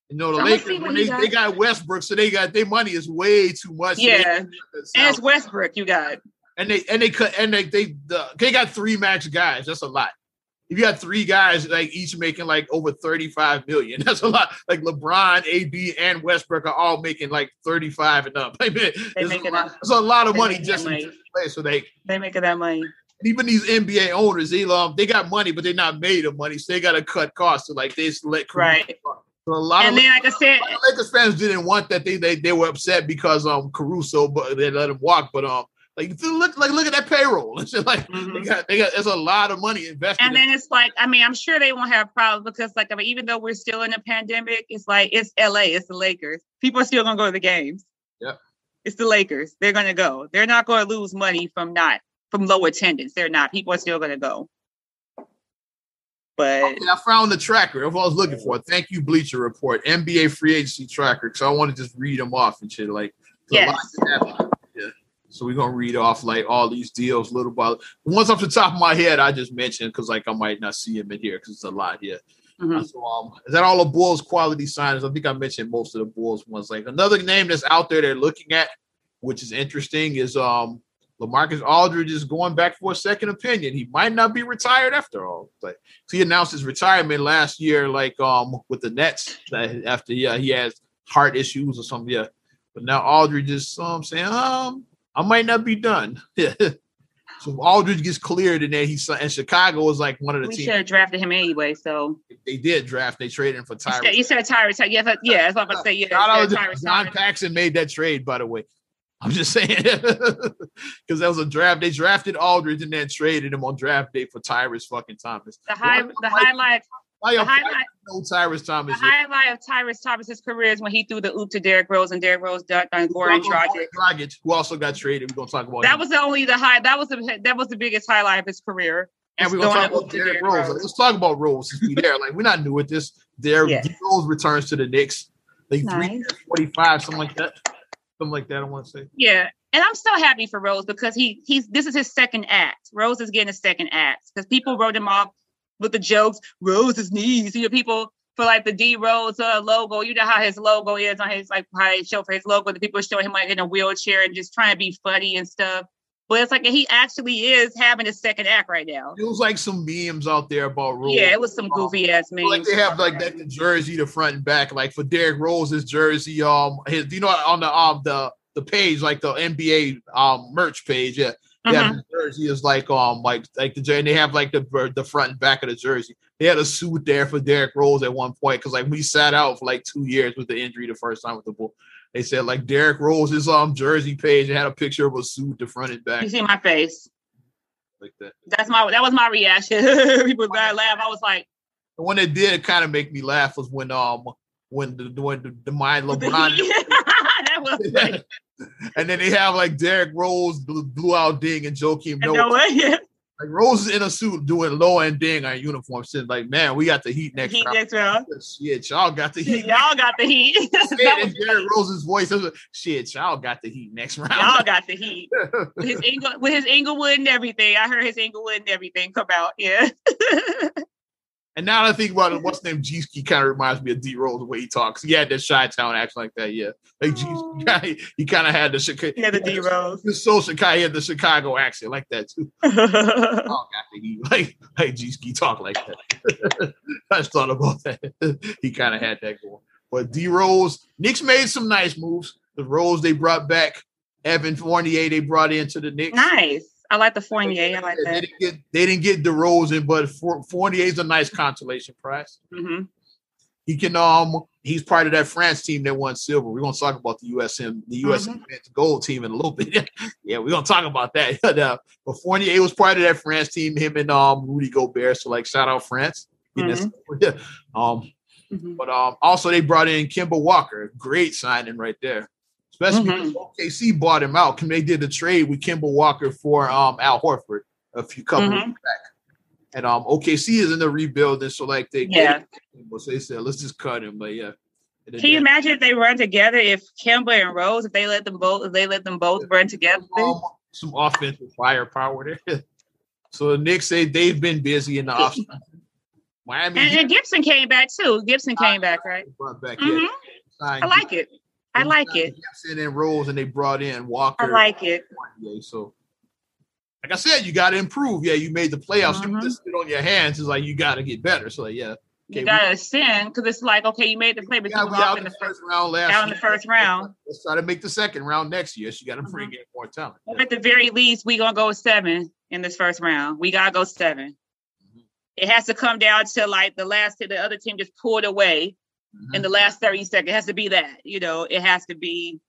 You know, the so Lakers, when they, they got Westbrook, so they got their money is way too much. Yeah, and it's Westbrook you got. And they and they cut and they they the, they got three max guys. That's a lot. If you got three guys like each making like over 35 million, that's a lot. Like LeBron, AD, and Westbrook are all making like 35 and up. Like, man, they make a lot, it's a lot of money just money. play. So they they making that money. Even these NBA owners, they um, they got money, but they're not made of money, so they got to cut costs. So like they just let right. So a lot and of then, like I said, Lakers fans didn't want that. They they, they were upset because um Caruso, but they let him walk. But um, like look like look at that payroll. It's just like mm-hmm. they got they got there's a lot of money invested. And then it's like I mean I'm sure they won't have problems because like I mean even though we're still in a pandemic, it's like it's LA, it's the Lakers. People are still gonna go to the games. Yeah, it's the Lakers. They're gonna go. They're not to lose money from not from low attendance. They're not. People are still gonna go. But okay, I found the tracker of what I was looking for. Thank you, Bleacher Report, NBA free agency tracker. Because I want to just read them off and shit. Like, yes. yeah. So we're gonna read off like all these deals little by the ones off the top of my head. I just mentioned because like I might not see them in here because it's a lot here. Mm-hmm. So, um, is that all the Bulls quality signers? I think I mentioned most of the Bulls ones. Like another name that's out there they're looking at, which is interesting, is um Lamarcus Aldridge is going back for a second opinion. He might not be retired after all. Like he announced his retirement last year, like um with the Nets after yeah he has heart issues or something. Yeah, but now Aldridge is um saying um I might not be done. so Aldridge gets cleared, and then he's and Chicago is like one of the we teams. should have drafted him anyway. So they did draft. They traded him for Tyrese. You said Tyrese. Yeah, yeah. That's what I'm about to say. Yeah, John Paxson made that trade, by the way. I'm just saying because that was a draft. They drafted Aldridge and then traded him on draft day for Tyrese fucking Thomas. The high, the highlight. The highlight, no Tyrese Thomas. The highlight of Tyrese Thomas's career is when he threw the oop to Derrick Rose and Derrick Rose ducked on Goran Dragic. Dragic, who also got traded. We're gonna talk about that. Him. Was the only the high. That was the that was the biggest highlight of his career. And we're gonna talk about Derrick, Derrick Rose. Rose. Like, let's talk about Rose since we there. Like we're not new at this. Derrick yes. Rose returns to the Knicks. Like nice. 45, something like that. Something like that. I want to say. Yeah, and I'm still happy for Rose because he he's this is his second act. Rose is getting a second act because people wrote him off with the jokes. Rose's knees. You know, people for like the D Rose uh, logo. You know how his logo is on his like how show for his logo. The people showing him like in a wheelchair and just trying to be funny and stuff. But it's like he actually is having a second act right now. It was like some memes out there about Rose. Yeah, it was some goofy ass memes. Like they have like that the jersey, the front and back. Like for Derrick Rose's jersey, um, his you know on the um the the page, like the NBA um merch page. Yeah. Yeah, mm-hmm. the jersey is like um like like the and they have like the the front and back of the jersey. They had a suit there for Derrick Rose at one point because like we sat out for like two years with the injury the first time with the bull. They said like Derrick Rose's um jersey page and had a picture of a suit the front and back. You see my face. Like that. That's my that was my reaction. People got laugh. I was like the one that did kind of make me laugh was when um when the when the, the my LeBron that and then they have like Derrick Rose blew, out Deng and Joakim Noah. Yeah. Like Rose is in a suit doing low end ding on uniform. Said like, man, we got the heat next heat round. Next round. Shit, y'all got the heat. Y'all got the heat. and Derrick Rose's voice was shit, y'all got the heat next round. Y'all got the heat. his Engle, with his Englewood and everything. I heard his Englewood and everything come out. Yeah. And now that I think about it, what's name G-Ski kind of reminds me of D Rose the way he talks. He had that Chi Town action like that, yeah. Like G- oh. he, he kind of had the Chicago. Yeah, the D Rose. His so Chicago, he had the Chicago accent like that too. oh, God, he like like G-Ski talk like that. I just thought about that. he kind of had that going. But D Rose, Knicks made some nice moves. The Rose they brought back, Evan Fournier they brought into the Knicks. Nice. I like the Fournier. I like that. They didn't get, they didn't get DeRozan, but Fournier is a nice consolation prize. Mm-hmm. he can um he's part of that France team that won silver. We're gonna talk about the USM, the US mm-hmm. gold team in a little bit. yeah, we're gonna talk about that. uh, but Fournier was part of that France team, him and um Rudy Gobert. So like shout out France. Mm-hmm. um mm-hmm. but um also they brought in Kemba Walker, great signing right there. Especially mm-hmm. OKC bought him out. They did the trade with Kemba Walker for um Al Horford a few couple mm-hmm. back. And um OKC is in the rebuilding, so like they yeah. so they said let's just cut him. But yeah. Can you imagine if they run together? If Kemba and Rose, if they let them both, if they let them both run together, um, some offensive firepower there. so the Knicks say they've been busy in the offseason. Miami and, and, Gibson came back too. Gibson came back, right? Back, mm-hmm. I like it. I like it. Gibson in Rose, and they brought in Walker. I like it. So like I said, you got to improve. Yeah, you made the playoffs. Mm-hmm. You just sit on your hands. It's like you got to get better. So yeah, okay, you got to ascend because it's like okay, you made the play, but you out in the first round last. Out in the first round. Let's try to make the second round next year. So you got to bring mm-hmm. in more talent. Yeah. At the very least, we gonna go seven in this first round. We gotta go 7 mm-hmm. It has to come down to like the last. The other team just pulled away mm-hmm. in the last thirty seconds. It has to be that. You know, it has to be.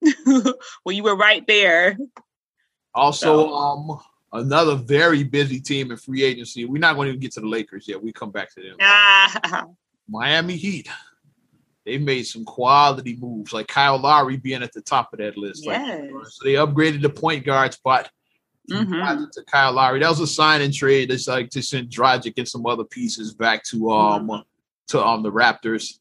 well, you were right there. Also, so. um another very busy team in free agency. We're not going to get to the Lakers yet. We come back to them. Miami Heat. They made some quality moves, like Kyle Lowry being at the top of that list. Yes. Like, so they upgraded the point guard spot mm-hmm. to Kyle Lowry. That was a sign and trade. It's like to send Dragic and some other pieces back to um mm-hmm. To um the Raptors.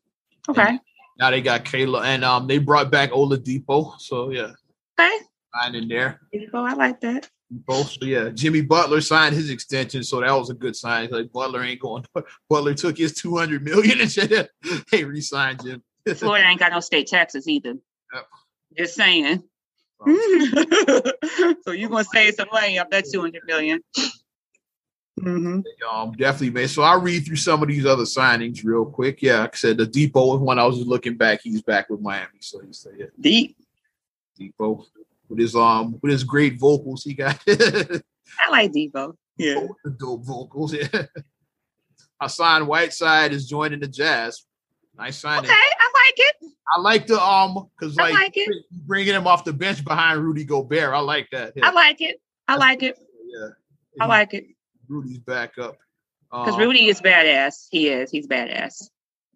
Okay. And now they got Kayla and um they brought back Oladipo. So yeah. Okay. Sign in there. I like that. Both, so yeah, Jimmy Butler signed his extension, so that was a good sign. Like Butler ain't going. Butler took his two hundred million and said, "Hey, resign Jim." Florida ain't got no state taxes either. Yep. Just saying. so you're gonna save some money off that two hundred million. Mm-hmm. Um, definitely, man. So I'll read through some of these other signings real quick. Yeah, like I said, the Depot was one I was just looking back. He's back with Miami, so he said, yeah. Deep. Depot with his um with his great vocals he got. I like Devo. Yeah. Dope vocals. Yeah. Hassan Whiteside is joining the Jazz. Nice signing. Okay, I like it. I like the um because like, like bringing him off the bench behind Rudy Gobert. I like that. Yeah. I like it. I like it. Yeah. I like it. Rudy's back up. Because um, Rudy is badass. He is. He's badass.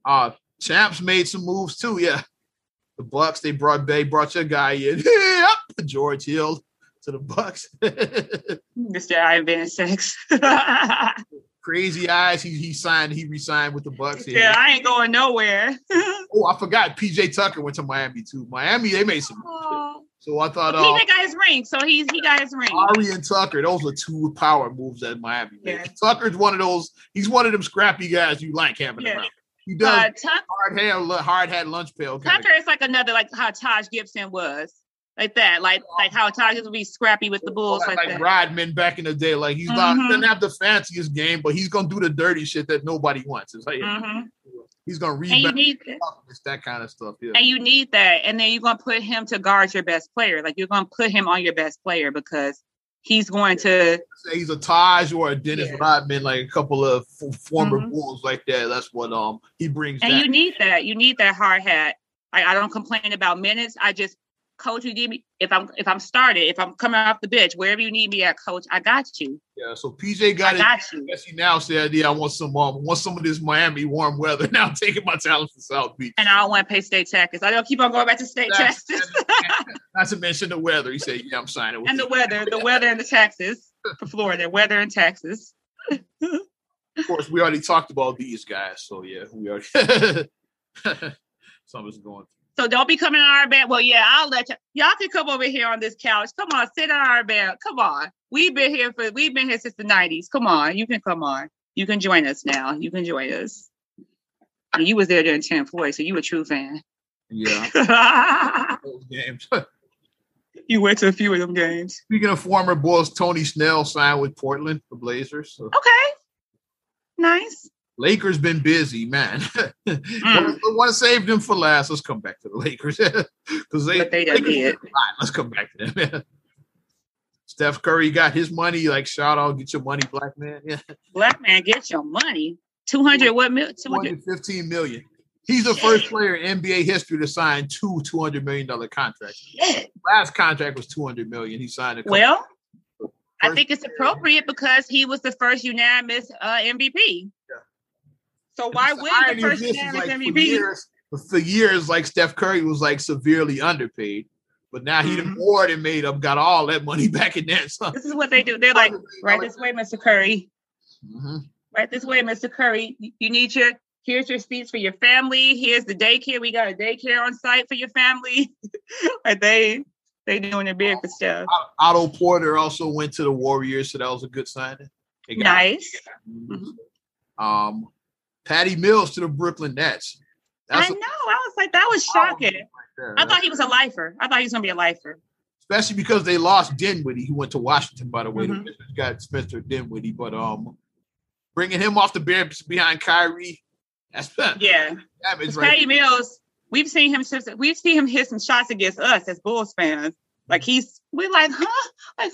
Uh Champs made some moves too. Yeah. The Bucks, they brought they brought your guy in. yep. George Hill to the Bucks. Mr. Ivan Six. Crazy eyes. He he signed. He resigned with the Bucks. Yeah, I ain't going nowhere. oh, I forgot. PJ Tucker went to Miami too. Miami, they made some. Oh. So I thought uh, he got his ring. So he's he got his ring. Ari and Tucker, those are two power moves at Miami. Yeah. Tucker's one of those. He's one of them scrappy guys you like having yeah. around. He does uh, Tuck- hard hair, hard hat lunch pail. Tucker is like another like how Taj Gibson was like that, like like how Taj would be scrappy with the Bulls, like, like, like Rodman back in the day. Like he's mm-hmm. not he doesn't have the fanciest game, but he's gonna do the dirty shit that nobody wants. It's like mm-hmm. He's gonna you need that. that kind of stuff. Yeah. And you need that, and then you're gonna put him to guard your best player. Like you're gonna put him on your best player because he's going to say he's a Taj or a Dennis yeah. Rodman, like a couple of former mm-hmm. Bulls like that. That's what um he brings. And you need that. You need that hard hat. Like I don't complain about minutes. I just coach, you give me if I'm if I'm started, if I'm coming off the bench, wherever you need me at, coach, I got you. Yeah, so PJ got I it. Got you. He now said, "Yeah, I want some um, want some of this Miami warm weather." Now I'm taking my talents to South Beach, and I don't want to pay state taxes. I don't keep on going back to state taxes. not to mention the weather. He said, "Yeah, I'm signing." and the weather, the weather and the taxes for Florida, weather and taxes. of course, we already talked about these guys, so yeah, we already. Something's going. So don't be coming on our bed. Well, yeah, I'll let you. Y'all can come over here on this couch. Come on, sit on our bed. Come on. We've been here for we've been here since the '90s. Come on, you can come on. You can join us now. You can join us. And you was there during Tim Floyd, so you a true fan. Yeah. Those games. you went to a few of them games. Speaking of former Bulls, Tony Snell signed with Portland, the Blazers. So. Okay. Nice. Lakers been busy, man. mm. want to save them for last. Let's come back to the Lakers because they, they did. Let's come back to them. Steph Curry got his money. Like shout out, get your money, black man. Yeah. Black man, get your money. 200 what mil? 215 million. He's the first player in NBA history to sign two 200 million dollar contracts. Yeah. Last contract was 200 million. He signed a Well, I think it's appropriate because he was the first unanimous uh, MVP. Yeah. So why wouldn't the first unanimous like MVP? For years, for years, like Steph Curry was like severely underpaid, but now he Mhm. the more than made up, got all that money back in there. So, This is what they do. They're like, right this way, Mr. Curry. Mhm. Right this way, Mr. Curry. You- need your here's your seats for your family. Here's the daycare. We got a daycare on site for your family. and they they doing their big for stuff. Otto Porter also went to the Warriors, so that was a good signing. Nice. Mhm. Um, Patty Mills to the Brooklyn Nets. I a- know. I was like, that was shocking. there, I right? thought he was a lifer. I thought he was gonna be a lifer. especially because they lost Dinwiddie. He went to Washington, by the way. Mhm. The got Spencer Dinwiddie, but um, bringing him off the bench behind Kyrie, that's Yeah. Because right. Patty Mills, we've seen him we've seen him hit some shots against us as Bulls fans. Like he's we're like, huh? Like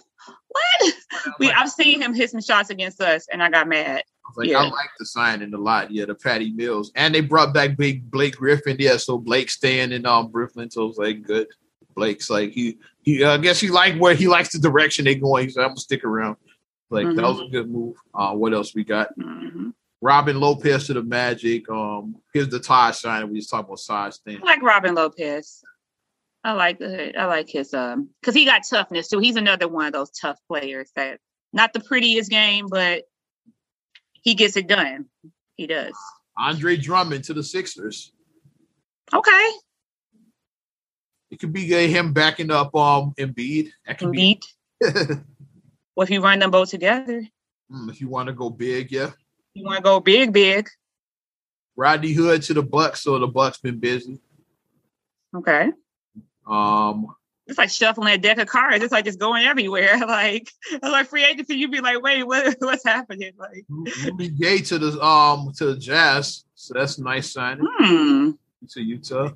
what? We I've seen him hit some shots against us and I got mad. I was like, yeah. I like the signing a lot. Yeah, the Patty Mills, and they brought back big Blake Griffin. Yeah, so Blake staying in um Brooklyn, so it's like good. Blake's like he he. uh, I guess he like where he likes the direction they going. He's like, I'm gonna stick around. Like that Mhm. was a good move. Uh, what else we got? Mhm. Robin Lopez to the Magic. Um, here's the Taj signing. We just talked about size thing. I like Robin Lopez. I like the I like his um because he got toughness too. He's another one of those tough players that not the prettiest game, but he gets it done. He does. Andre Drummond to the Sixers. Okay. It could be him backing up um Embiid. That could Indeed. Well, if you run them both together, Mm, if you want to go big, yeah. you want to go big, big. Rodney Hood to the Bucks, so the Bucks been busy. Okay. Um, It's like shuffling a deck of cards. It's like just going everywhere. Like it's like free agency. You'd be like, wait, what, what's happening? Like, Rudy Gay to the um to the Jazz, so that's a nice signing hmm, to Utah.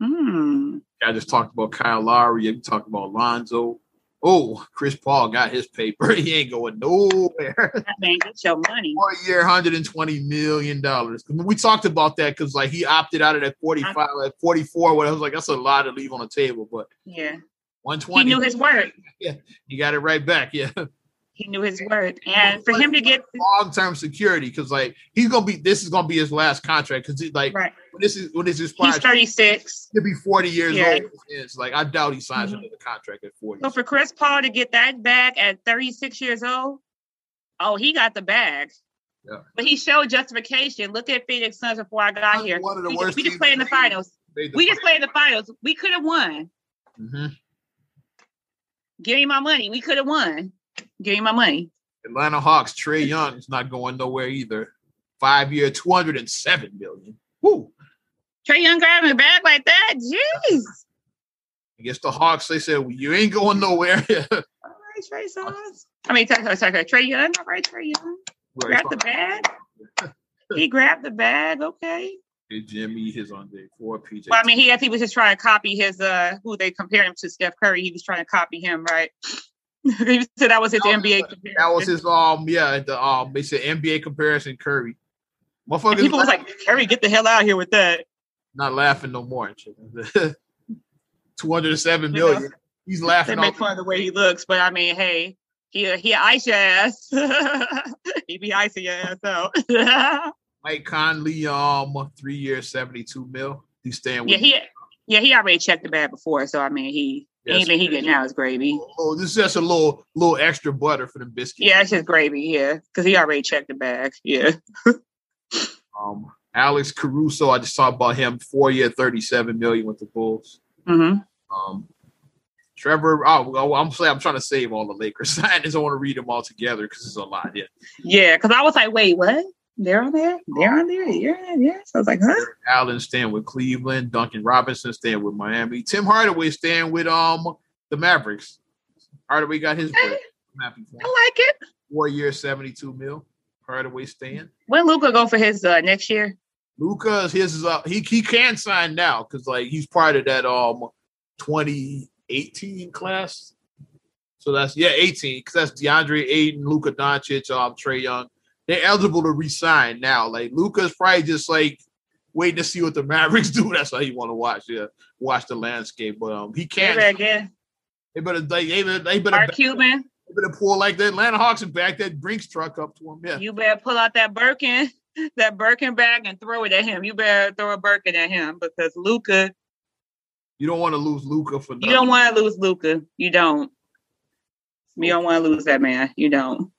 hmm. I just talked about Kyle Lowry. You talked about Lonzo. Oh, Chris Paul got his paper. He ain't going nowhere. That man get your money. Four year, hundred and twenty million dollars. We talked about that because like he opted out of that forty five, like forty four. What I was like, that's a lot to leave on the table. But Yeah, one twenty. he knew his work. Yeah, he got it right back. Yeah, He knew his word, and for him to get long term security because like he's gonna be. This is gonna be his last contract because like right, when this is when this is he's thirty six. he'll be forty years Yeah. old. It's like I doubt he signs Mhm. another contract at forty. So for Chris Paul to get that back at thirty six years old, oh, he got the bag. Yeah. But he showed justification. Look at Phoenix Suns before I got here. One of the We, worst we just played in the in the league. finals. The We just played in the finals. We could have won. Mhm. Give me my money. We could have won. Give me my money. Atlanta Hawks. Trae Young is not going nowhere either. Five year, two hundred and seven million. Woo. Trae Young grabbing a bag like that. Jeez. I guess the Hawks. They said well, you ain't going nowhere. All right, Trey Songz. I mean, sorry, sorry, sorry, Trae Young. All right, Trae Young. Grab the bag. He grabbed the bag. Okay. Hey, Jimmy, his on day four. PJ. Well, I mean, he he was just trying to copy his uh who they compared him to Steph Curry. He was trying to copy him, right? he said that was his NBA comparison. that was his um yeah the um they said NBA comparison Curry. Motherfuckers People was like, Curry, get the hell out of here with that. not laughing no more. Two hundred seven million. You know. He's They laughing. make fun of the way he looks, but I mean, hey, he he ice your ass. he be icing your ass out. Mike Conley, um, three years, seventy-two mil. He's staying with. Yeah he yeah he already checked the bag before, so I mean, he Yes. anything he get now is gravy. Oh, this is just a little, little extra butter for the biscuit. Yeah, it's just gravy. Yeah, because he already checked the bag. Yeah. Um, Alex Caruso, I just talked about him. Four year, thirty-seven million with the Bulls. hmm Um, Trevor, oh, well, I'm I'm trying to save all the Lakers. I want to read them all together because it's a lot. Yeah, Yeah, because I was like, wait, what? They're on there? They're on there? Yeah, yeah. So I was like, huh? Allen staying with Cleveland. Duncan Robinson staying with Miami. Tim Hardaway staying with um the Mavericks. Hardaway got his break. I'm happy for. I like it. Four years, seventy-two mil. Hardaway staying. When Luka go for his uh, next year? Luka's his is up. He he can sign now because like he's part of that um 2018 class. So that's yeah, 18 because that's DeAndre Ayton, Luka Doncic, um Trae Young. They're eligible to resign now. Like Luka's probably just like waiting to see what the Mavericks do. That's why he want to watch. Yeah, watch the landscape. But um, he can't. They better, they better they, they better they better, Mark Cuban. They better pull like the Atlanta Hawks and back that Brinks truck up to him. Yeah, you better pull out that Birkin, that Birkin bag and throw it at him. You better throw a Birkin at him because Luka. You don't want to lose Luka for. Nothing. You don't want to lose Luka. You don't. You don't want to lose that man. You don't.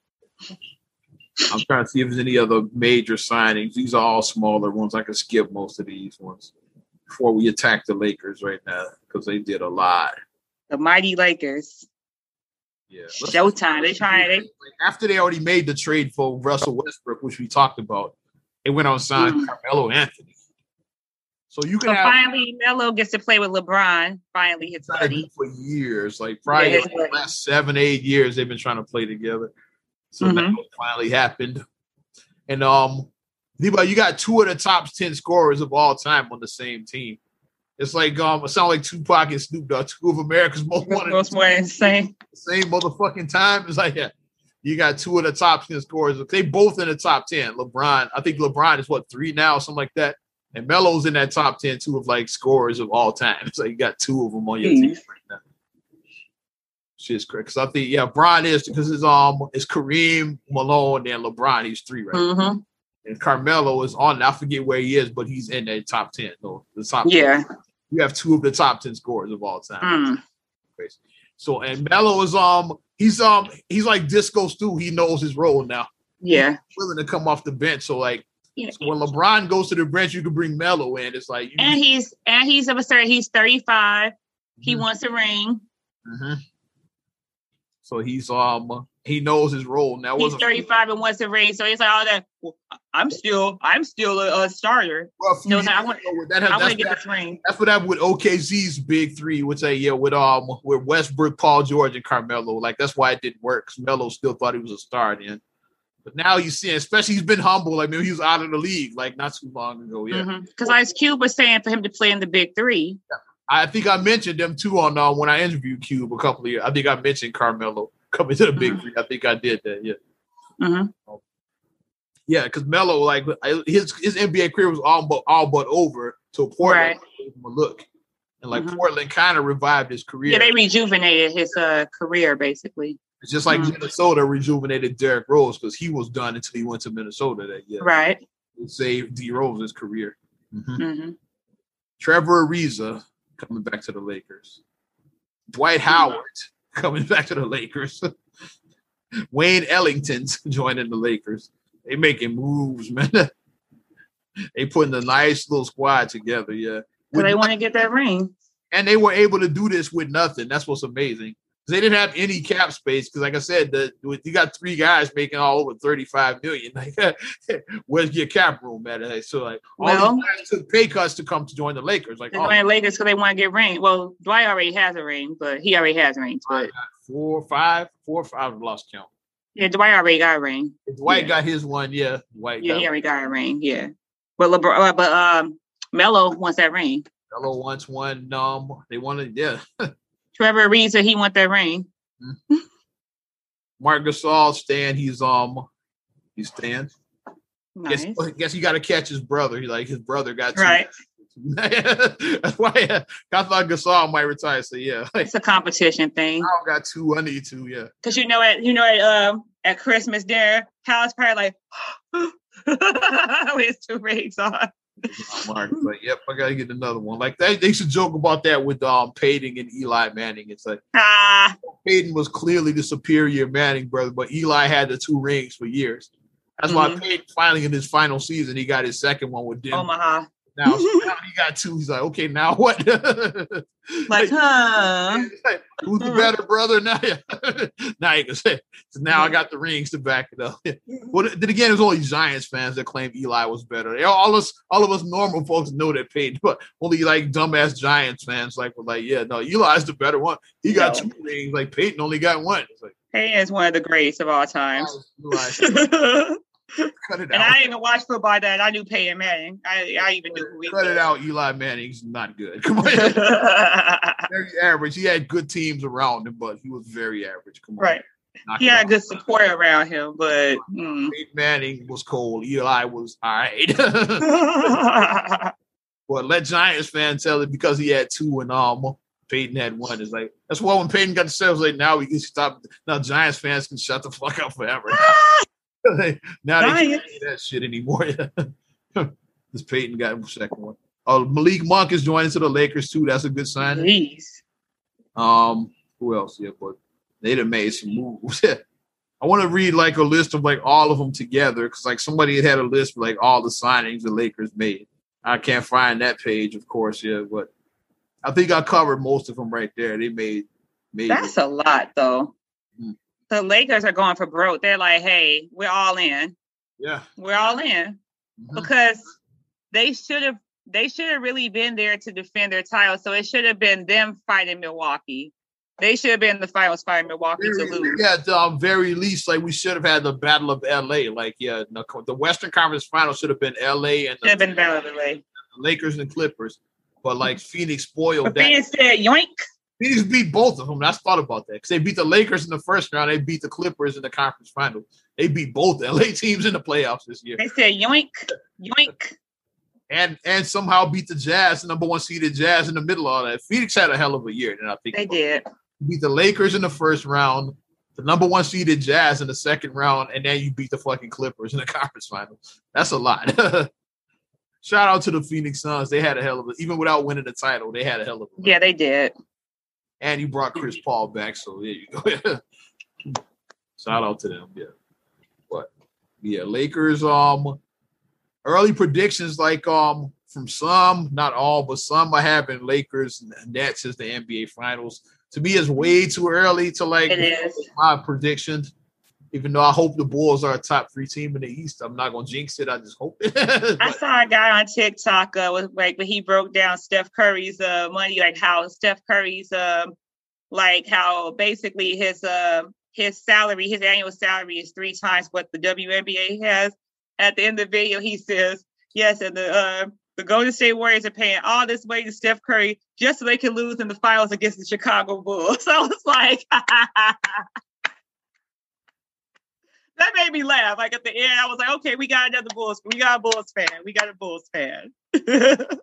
I'm trying to see if there's any other major signings. These are all smaller ones. I can skip most of these ones before we attack the Lakers right now because they did a lot. The mighty Lakers. Yeah. Showtime. They trying. They after they already made the trade for Russell Westbrook, which we talked about. They went on sign mm. Carmelo Anthony. So you can so have, finally Melo gets to play with LeBron. Finally, his buddy for years, like probably yeah, the last seven, eight years, they've been trying to play together. So mm-hmm. that finally happened. And um, you got two of the top ten scorers of all time on the same team. It's like um, it sounds like Tupac and Snoop Dogg, two of America's most wanted. Most more insane. Same motherfucking time. It's like yeah, you got two of the top ten scorers. They both in the top ten. LeBron, I think LeBron is what three now, something like that. And Melo's in that top ten too of like scorers of all time. So you got two of them on your mm-hmm. team now shit's crazy. Because I think yeah, Brian is because it's um it's Kareem Malone and LeBron. He's three right. Mm-hmm. And Carmelo is on. I forget where he is, but he's in that top ten. No, the top. Yeah. 10. You have two of the top ten scorers of all time. Mm. So and Melo is um he's um he's like Disco Stu. He knows his role now. Yeah. He's willing to come off the bench. So like yeah. So when LeBron goes to the bench, you can bring Melo in. It's like and he's and he's of a certain he's 35. He mm-hmm. wants a ring. Mm-hmm. So he's um he knows his role now. He's 35 and wants to raise, so he's like, "Oh, that well, I'm still I'm still a, a starter." Well, so I want, that I want to get this ring. That's what happened with OKC's big three. Would say, yeah, with um with Westbrook, Paul George, and Carmelo. Like that's why it didn't work. Melo still thought he was a star then. But now you see, especially he's been humble. Like maybe he was out of the league like not too long ago. Yeah, because mm-hmm. Ice Cube was saying for him to play in the big three. Yeah. I think I mentioned them too on uh, when I interviewed Cube a couple of years. I think I mentioned Carmelo coming to the big three. Mm-hmm. I think I did that. Yeah. Mm-hmm. Yeah, because Melo, like his his NBA career was all but all but over to Portland. Right. Gave him a look, and like mm-hmm. Portland kind of revived his career. Yeah, they rejuvenated his uh, career basically. It's just like mm-hmm. Minnesota rejuvenated Derrick Rose because he was done until he went to Minnesota that year. Right. It saved D Rose's career. Mm-hmm. mm-hmm. Trevor Ariza coming back to the Lakers. Dwight Howard coming back to the Lakers. Wayne Ellington's joining the Lakers. They making moves, man. they putting a nice little squad together, yeah. So they want to get that ring. And they were able to do this with nothing. That's what's amazing they didn't have any cap space because, like I said, the, you got three guys making all over thirty-five million. Like, where's your cap room at? So, like, all well, guys took pay cuts to come to join the Lakers. Like, oh, join Lakers because they want to get ring. Well, Dwight already has a ring, but he already has rings. But four, five, four, five. I've lost count. Yeah, Dwight already got a ring. Dwight yeah. got his one. Yeah, Dwight. Yeah, he already got a ring. Yeah, but LeBron, uh, but um, Melo wants that ring. Melo wants one. Um, they wanted, yeah. Trevor Ariza he want that ring. Mm-hmm. Marc Gasol stand. He's um he stands. Nice. Guess, guess he got to catch his brother. He like his brother got two. right. That's why uh, I thought Gasol might retire. So yeah, it's a competition thing. I don't got two. I need two. Yeah. Because you know at you know at um at Christmas dinner, Hal's probably like with his two rings on. Mark, like, yep, I gotta get another one. Like they, they should joke about that with um Peyton and Eli Manning. It's like ah. Peyton was clearly the superior Manning brother, but Eli had the two rings for years. That's mm-hmm. why Peyton finally in his final season he got his second one with Denver. Omaha. Now, so now he got two. He's like, okay, now what? like, huh? Like, who's the mm. better brother now? now you can say. So now I mm. got the rings to back it up. Mm-hmm. well, then again, it was only Giants fans that claim Eli was better. All of us, all of us normal folks know that Peyton, but only like dumbass Giants fans like were like, yeah, no, Eli's the better one. He got no. two rings. Like Peyton only got one. It's like Peyton is one of the greatest of all time. Cut it and out. I didn't even watch football that I knew Peyton Manning. I, I even knew who he Cut it out. Eli Manning's not good. Come on. very average. He had good teams around him, but he was very average. Come on. Right. he had good support around him, but mm. Manning was cold. Eli was all right. but let Giants fans tell it because he had two and um Peyton had one. It's like that's why when Peyton got the sales, like now we can stop. Now Giants fans can shut the fuck up forever. now they can't say that shit anymore. this Peyton got second one. Oh, Malik Monk is joining to the Lakers too. That's a good sign. Please. Um, who else? Yeah, but they done made some moves. I want to read like a list of like all of them together because like somebody had had a list of like all the signings the Lakers made. I can't find that page, of course, yeah, but I think I covered most of them right there. They made, made that's it. a lot though. The Lakers are going for broke. They're like, hey, we're all in. Yeah, we're all in mm-hmm. because they should have they should have really been there to defend their title. So it should have been them fighting Milwaukee. They should have been the finals fighting Milwaukee very, to lose. Yeah, at the um, very least, like we should have had the Battle of LA. Like, yeah, the, the Western Conference Final should have been LA and the, have been Battle of LA. Lakers and Clippers. But like Phoenix spoiled but that. Phoenix said yoink. Phoenix beat both of them. I thought about that because they beat the Lakers in the first round. They beat the Clippers in the conference final. They beat both LA teams in the playoffs this year. They said yoink, yoink and and somehow beat the Jazz, the number one seeded Jazz in the middle of all that. Phoenix had a hell of a year, and I think they did. Beat the Lakers in the first round, the number one seeded Jazz in the second round, and then you beat the fucking Clippers in the conference final. That's a lot. Shout out to the Phoenix Suns. They had a hell of a even without winning the title, they had a hell of a Yeah, they did. And you brought Chris Paul back, so there you go. Shout out to them, yeah. But yeah, Lakers um early predictions like um from some, not all, but some are having Lakers Nets as the NBA Finals. To me, it's way too early to like my predictions. Even though I hope the Bulls are a top three team in the East, I'm not gonna jinx it. I just hope it. I saw a guy on TikTok uh, with like, but he broke down Steph Curry's uh, money, like how Steph Curry's uh, like how basically his uh, his salary, his annual salary is three times what the WNBA has at the end of the video, he says, yes, and the uh, the Golden State Warriors are paying all this money to Steph Curry just so they can lose in the finals against the Chicago Bulls. So I was like, that made me laugh. Like at the end, I was like, okay, we got another Bulls. We got a Bulls fan. We got a Bulls fan. but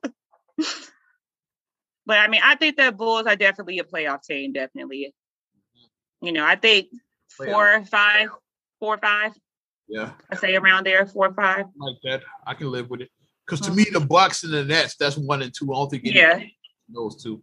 I mean, I think the Bulls are definitely a playoff team. Definitely. You know, I think playoff. four, five, four, five. Yeah. I say around there, four or five. Like that. I can live with it. Because to mm-hmm. me, the Bucks and the Nets, that's one and two. I don't think yeah. those 2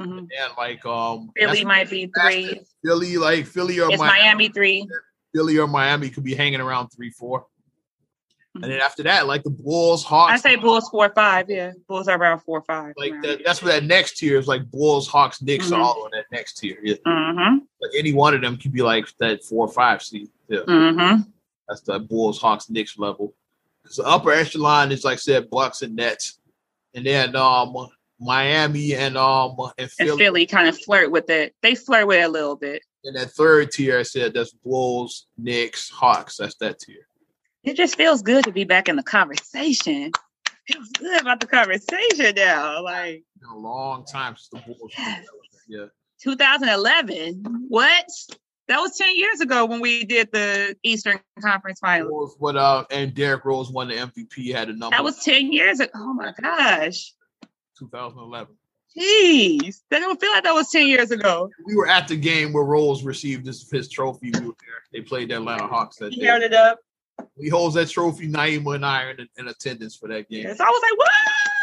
mm-hmm. And like um Philly might be three. Philly, like Philly or Miami, Miami three. Philly or Miami could be hanging around three, 4 mm-hmm. And then after that, like the Bulls, Hawks. I say Bulls four five. Yeah, Bulls are around four five. Like that, that's what that next tier is like. Bulls, Hawks, Knicks mm-hmm. are all on that next tier. Yeah. Mm-hmm. Like any one of them could be like that four or five seed. Yeah. Mm-hmm. That's the Bulls, Hawks, Knicks level. Because the upper echelon is like I said, Bucks and Nets, and then um Miami and um and Philly, and Philly kind of flirt with it. They flirt with it a little bit. And that third tier, I said that's Bulls, Knicks, Hawks. That's that tier. It just feels good to be back in the conversation. It feels good about the conversation now. Like a long time since the Bulls. Yeah. 2011. What? That was 10 years ago when we did the Eastern Conference Finals. What uh and Derrick Rose won the MVP, had a number. That was 10 years ago. Oh my gosh. 2011. Jeez, that don't feel like that was 10 years ago. We were at the game where Rose received his, his trophy. We were there. They played the Atlanta Hawks that he day. held it up. He holds that trophy. Naima and I are in, in attendance for that game. Yes, I was like, what?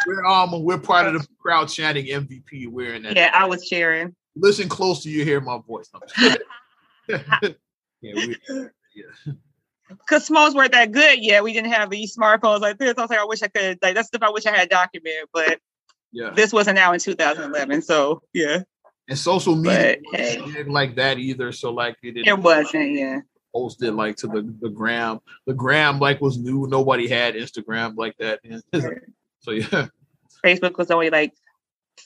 We're um we're part of the crowd chanting MVP. We're in that. Yeah, I was cheering. Listen close to you, hear my voice. yeah, we, yeah. Because phones weren't that good yet. We didn't have these smartphones like this. I was like, I wish I could. Like that's stuff I wish I had documented, but yeah, this wasn't now in 2011. So yeah. And social media but, hey. didn't like that either. So like it, it wasn't. Yeah. Posted like to the the gram. The gram like was new. Nobody had Instagram like that. so yeah. Facebook was only like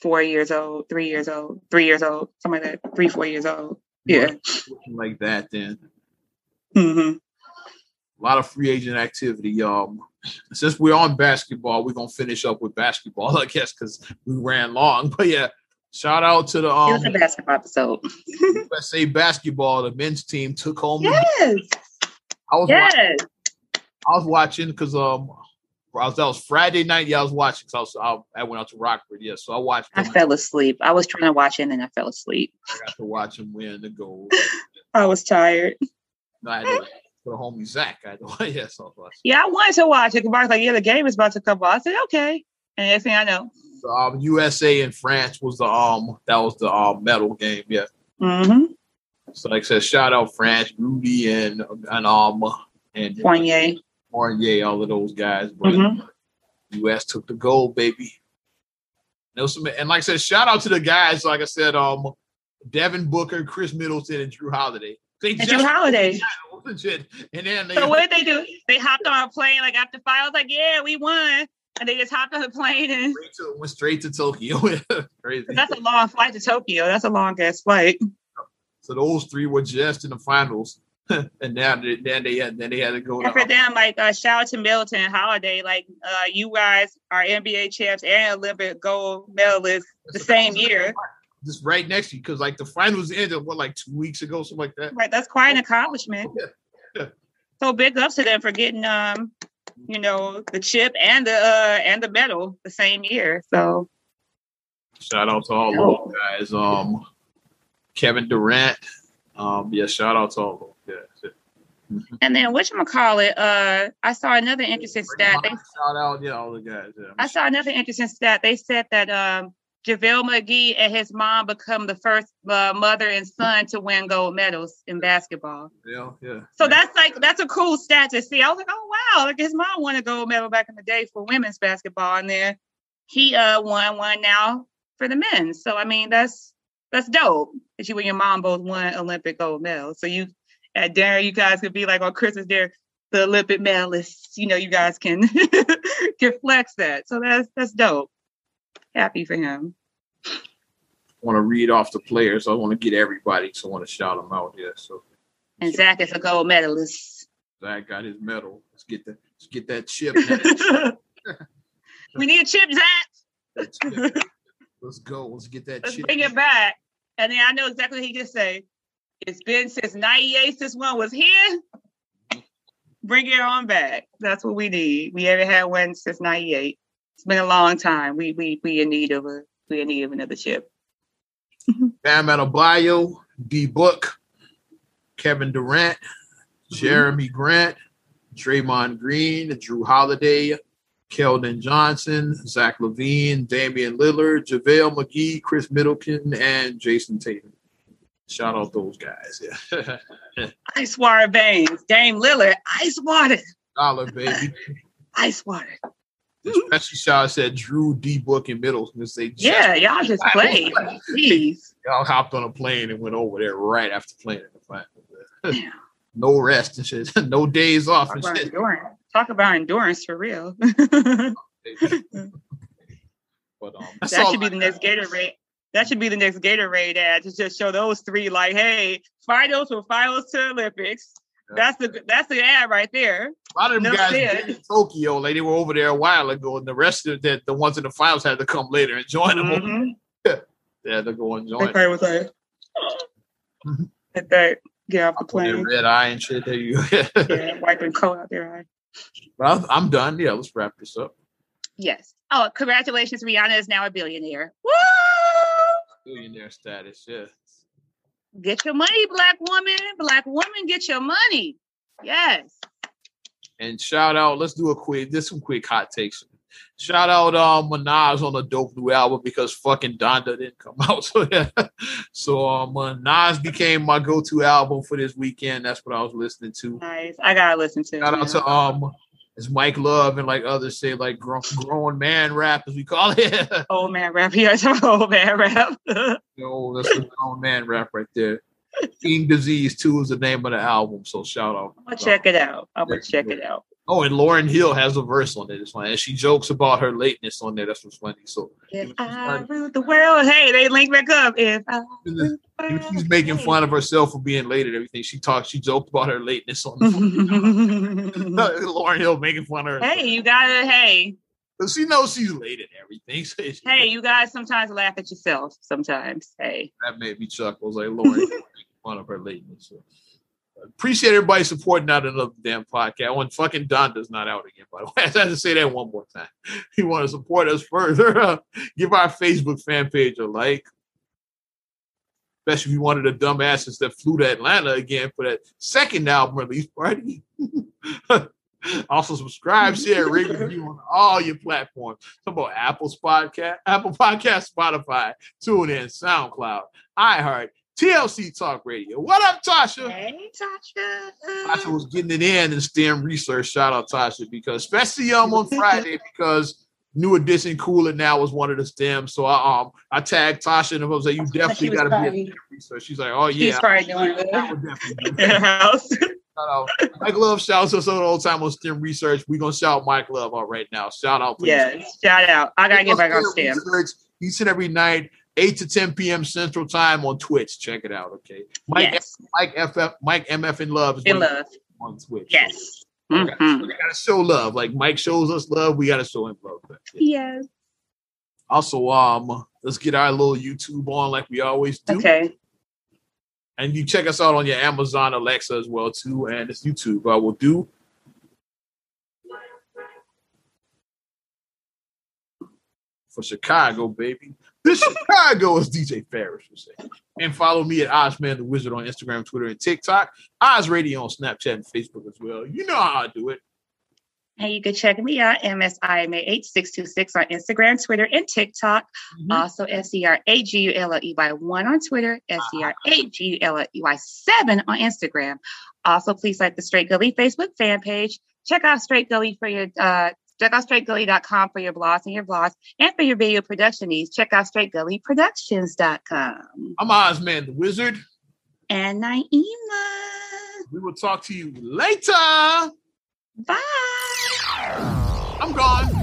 four years old, three years old, three years old, something like that, three, four years old. Yeah. Like that then. Mm-hmm. A lot of free agent activity, y'all. Since we're on basketball, we're gonna finish up with basketball, I guess, because we ran long. But yeah, Shout out to the um, it was a basketball episode. USA basketball. The men's team took home. Yes. I was yes. watching, I was watching because um I was that was Friday night. Yeah, I was watching because I was I, I, went out to Rockford. Yeah, so I watched. I fell asleep. I was trying to watch it and then I fell asleep. I got to watch him win the gold. I was tired. No, I had to, for the homie Zach. I to, yeah, so I yeah, I wanted to watch it. Mark's like, yeah, the game is about to come on. I said, okay. And next thing I know, um, USA and France was the um that was the um medal game. Yeah. Mm-hmm. So like I said, shout out France, Rudy, and and um and Fournier. Fournier, all of those guys. But mm-hmm. US took the gold, baby. Some, and like I said, shout out to the guys. Like I said, um, Devin Booker, Khris Middleton, and Jrue Holiday. They and Jrue Holiday. Legit. And then they, so what did they do? They hopped on a plane like after five. I was like, yeah, we won. And they just hopped on a plane and straight to, went straight to Tokyo. Crazy. That's a long flight to Tokyo. That's a long ass flight. So those three were just in the finals. and now they, then they had then they had to go. And for them, like uh, shout out to Middleton and Holiday, like uh, you guys are NBA champs and Olympic gold medalists the same year. Just right next to you, because like the finals ended what like two weeks ago, something like that. Right, that's quite an accomplishment. Yeah. yeah. So big ups to them for getting um, you know, the chip and the uh and the medal the same year. So shout out to all those guys. Um, Kevin Durant. Um, yeah, shout out to all those yeah. Mm-hmm. And then which call it? Uh, I saw another interesting stat. They, shout out, yeah, all the guys. Yeah. I saw another interesting stat. They said that um, JaVale McGee and his mom become the first uh, mother and son to win gold medals in basketball. Yeah, yeah. So that's like that's a cool stat to see. I was like, oh wow, like his mom won a gold medal back in the day for women's basketball, and then he uh won one now for the men. So I mean, that's that's dope. That you and your mom both won Olympic gold medals. So you at dinner, you guys could be like on Christmas dinner, the Olympic medalists. You know, you guys can can flex that. So that's that's dope. Happy for him. I want to read off the players. I want to get everybody, so I want to shout them out. Yeah. So. And Zach is a gold medalist. Zach got his medal. Let's get that. Let's get that chip. we need a chip, Zach. Let's go. Let's get that Let's chip. bring it back. And then I know exactly what he can say. It's been since 98 since one was here. Mm-hmm. Bring it on back. That's what we need. We haven't had one since 98. It's been a long time. We we we in need of a we in need of another chip. Bam Adebayo, D Book, Kevin Durant, mm-hmm. Jerami Grant, Draymond Green, Jrue Holiday, Keldon Johnson, Zach LaVine, Damian Lillard, JaVale McGee, Khris Middleton, and Jayson Tatum. Shout out those guys. Yeah. ice water veins. Dame Lillard, ice water. Dollar, baby. ice water. Especially shout said Jrue D Book, and Middleton. Say, yeah, y'all just played. Jeez. Y'all hopped on a plane and went over there right after playing in the final. no rest and shit. no days off Talk and about shit. Endurance. Talk about endurance for real. but um, that should be the next Gatorade. That should be the next Gatorade ad to just show those three, like, hey, finals from finals to Olympics. Yeah. That's the that's the ad right there. A lot of them guys in Tokyo, like they were over there a while ago, and the rest of the, the ones in the finals had to come later and join them. Mm-hmm. yeah, they're going join. Okay, was like, that get off the plane. Red eye and shit. There you yeah, wiping coat out their eye. Well, I'm done. Yeah, let's wrap this up. Yes. Oh, congratulations, Rihanna is now a billionaire. Woo! Billionaire status, yes. Get your money, black woman. Black woman, get your money. Yes. And shout out, let's do a quick, this some quick hot takes. Shout out um Minaj on the dope new album because fucking Donda didn't come out. So yeah. So um Nas became my go-to album for this weekend. That's what I was listening to. Nice. I gotta listen to Shout out to um as Mike Love and like others say, like grown, grown man rap, as we call it. old man rap. Yes, old man rap. no, that's the old man rap right there. King Disease 2 is the name of the album, so shout out. I'm gonna check it out. I'm gonna check it out. Oh, and Lauryn Hill has a verse on it. It's funny. And she jokes about her lateness on there. That's what's funny. So if I rule the world, hey, they link back up. If I she's making fun of herself for being late and everything. She talks, she joked about her lateness on the phone. Lauryn Hill making fun of her. Hey, you gotta, hey, she knows she's late at everything. So she, hey, you guys sometimes laugh at yourself. Sometimes, hey. That made me chuckle. I was like, Lord, one of her lateness. So. Appreciate everybody supporting out another damn podcast. When fucking Donda's not out again, by the way. I have to say that one more time. If you want to support us further, uh, give our Facebook fan page a like. Especially if you wanted the dumbasses that flew to Atlanta again for that second album release party. also subscribe, share, rate, review on all your platforms. Talk about Apple's podcast, Apple Podcast, Spotify, TuneIn, SoundCloud, iHeart, TLC Talk Radio. What up, Tasha? Hey, Tasha. Tasha was getting it in in STEM research. Shout out Tasha because especially um on Friday because New Edition Cooler now was one of the stems. So I um I tagged Tasha and I was like, you definitely got to be a research. She's like, oh yeah, she's probably doing it in her house. Shout out. Mike Love shouts us all the old time on STEM research. We're gonna shout Mike Love out right now. Shout out, please. Yes, shout out. I gotta get back on STEM. Research. He said every night, 8 to 10 p.m. Central Time on Twitch. Check it out, okay? Mike yes. Mike FF Mike MF in Love is in love on Twitch. Yes. So we, gotta, mm-hmm. we gotta show love. Like Mike shows us love, we gotta show him love. Yes. Also, um, let's get our little YouTube on like we always do. Okay. And you check us out on your Amazon Alexa as well too, and it's YouTube. I will do. For Chicago, baby. This Chicago, as DJ Pharris would say. And follow me at Ozman the Wizard on Instagram, Twitter, and TikTok. Oz Radio on Snapchat and Facebook as well. You know how I do it. And you can check me out, MSIMA8626 on Instagram, Twitter, and TikTok. Mm-hmm. Also, S-C-R-A-G-U-L-E-Y 1 on Twitter, S-C-R-A-G-U-L-E-Y 7 on Instagram. Also, please like the Straight Gully Facebook fan page. Check out Straight Gully for your uh, check out straightgully.com for your blogs and your vlogs. And for your video production needs, check out straightgullyproductions.com. I'm Ozman the Wizard. And Naima. We will talk to you later. Bye. I'm gone.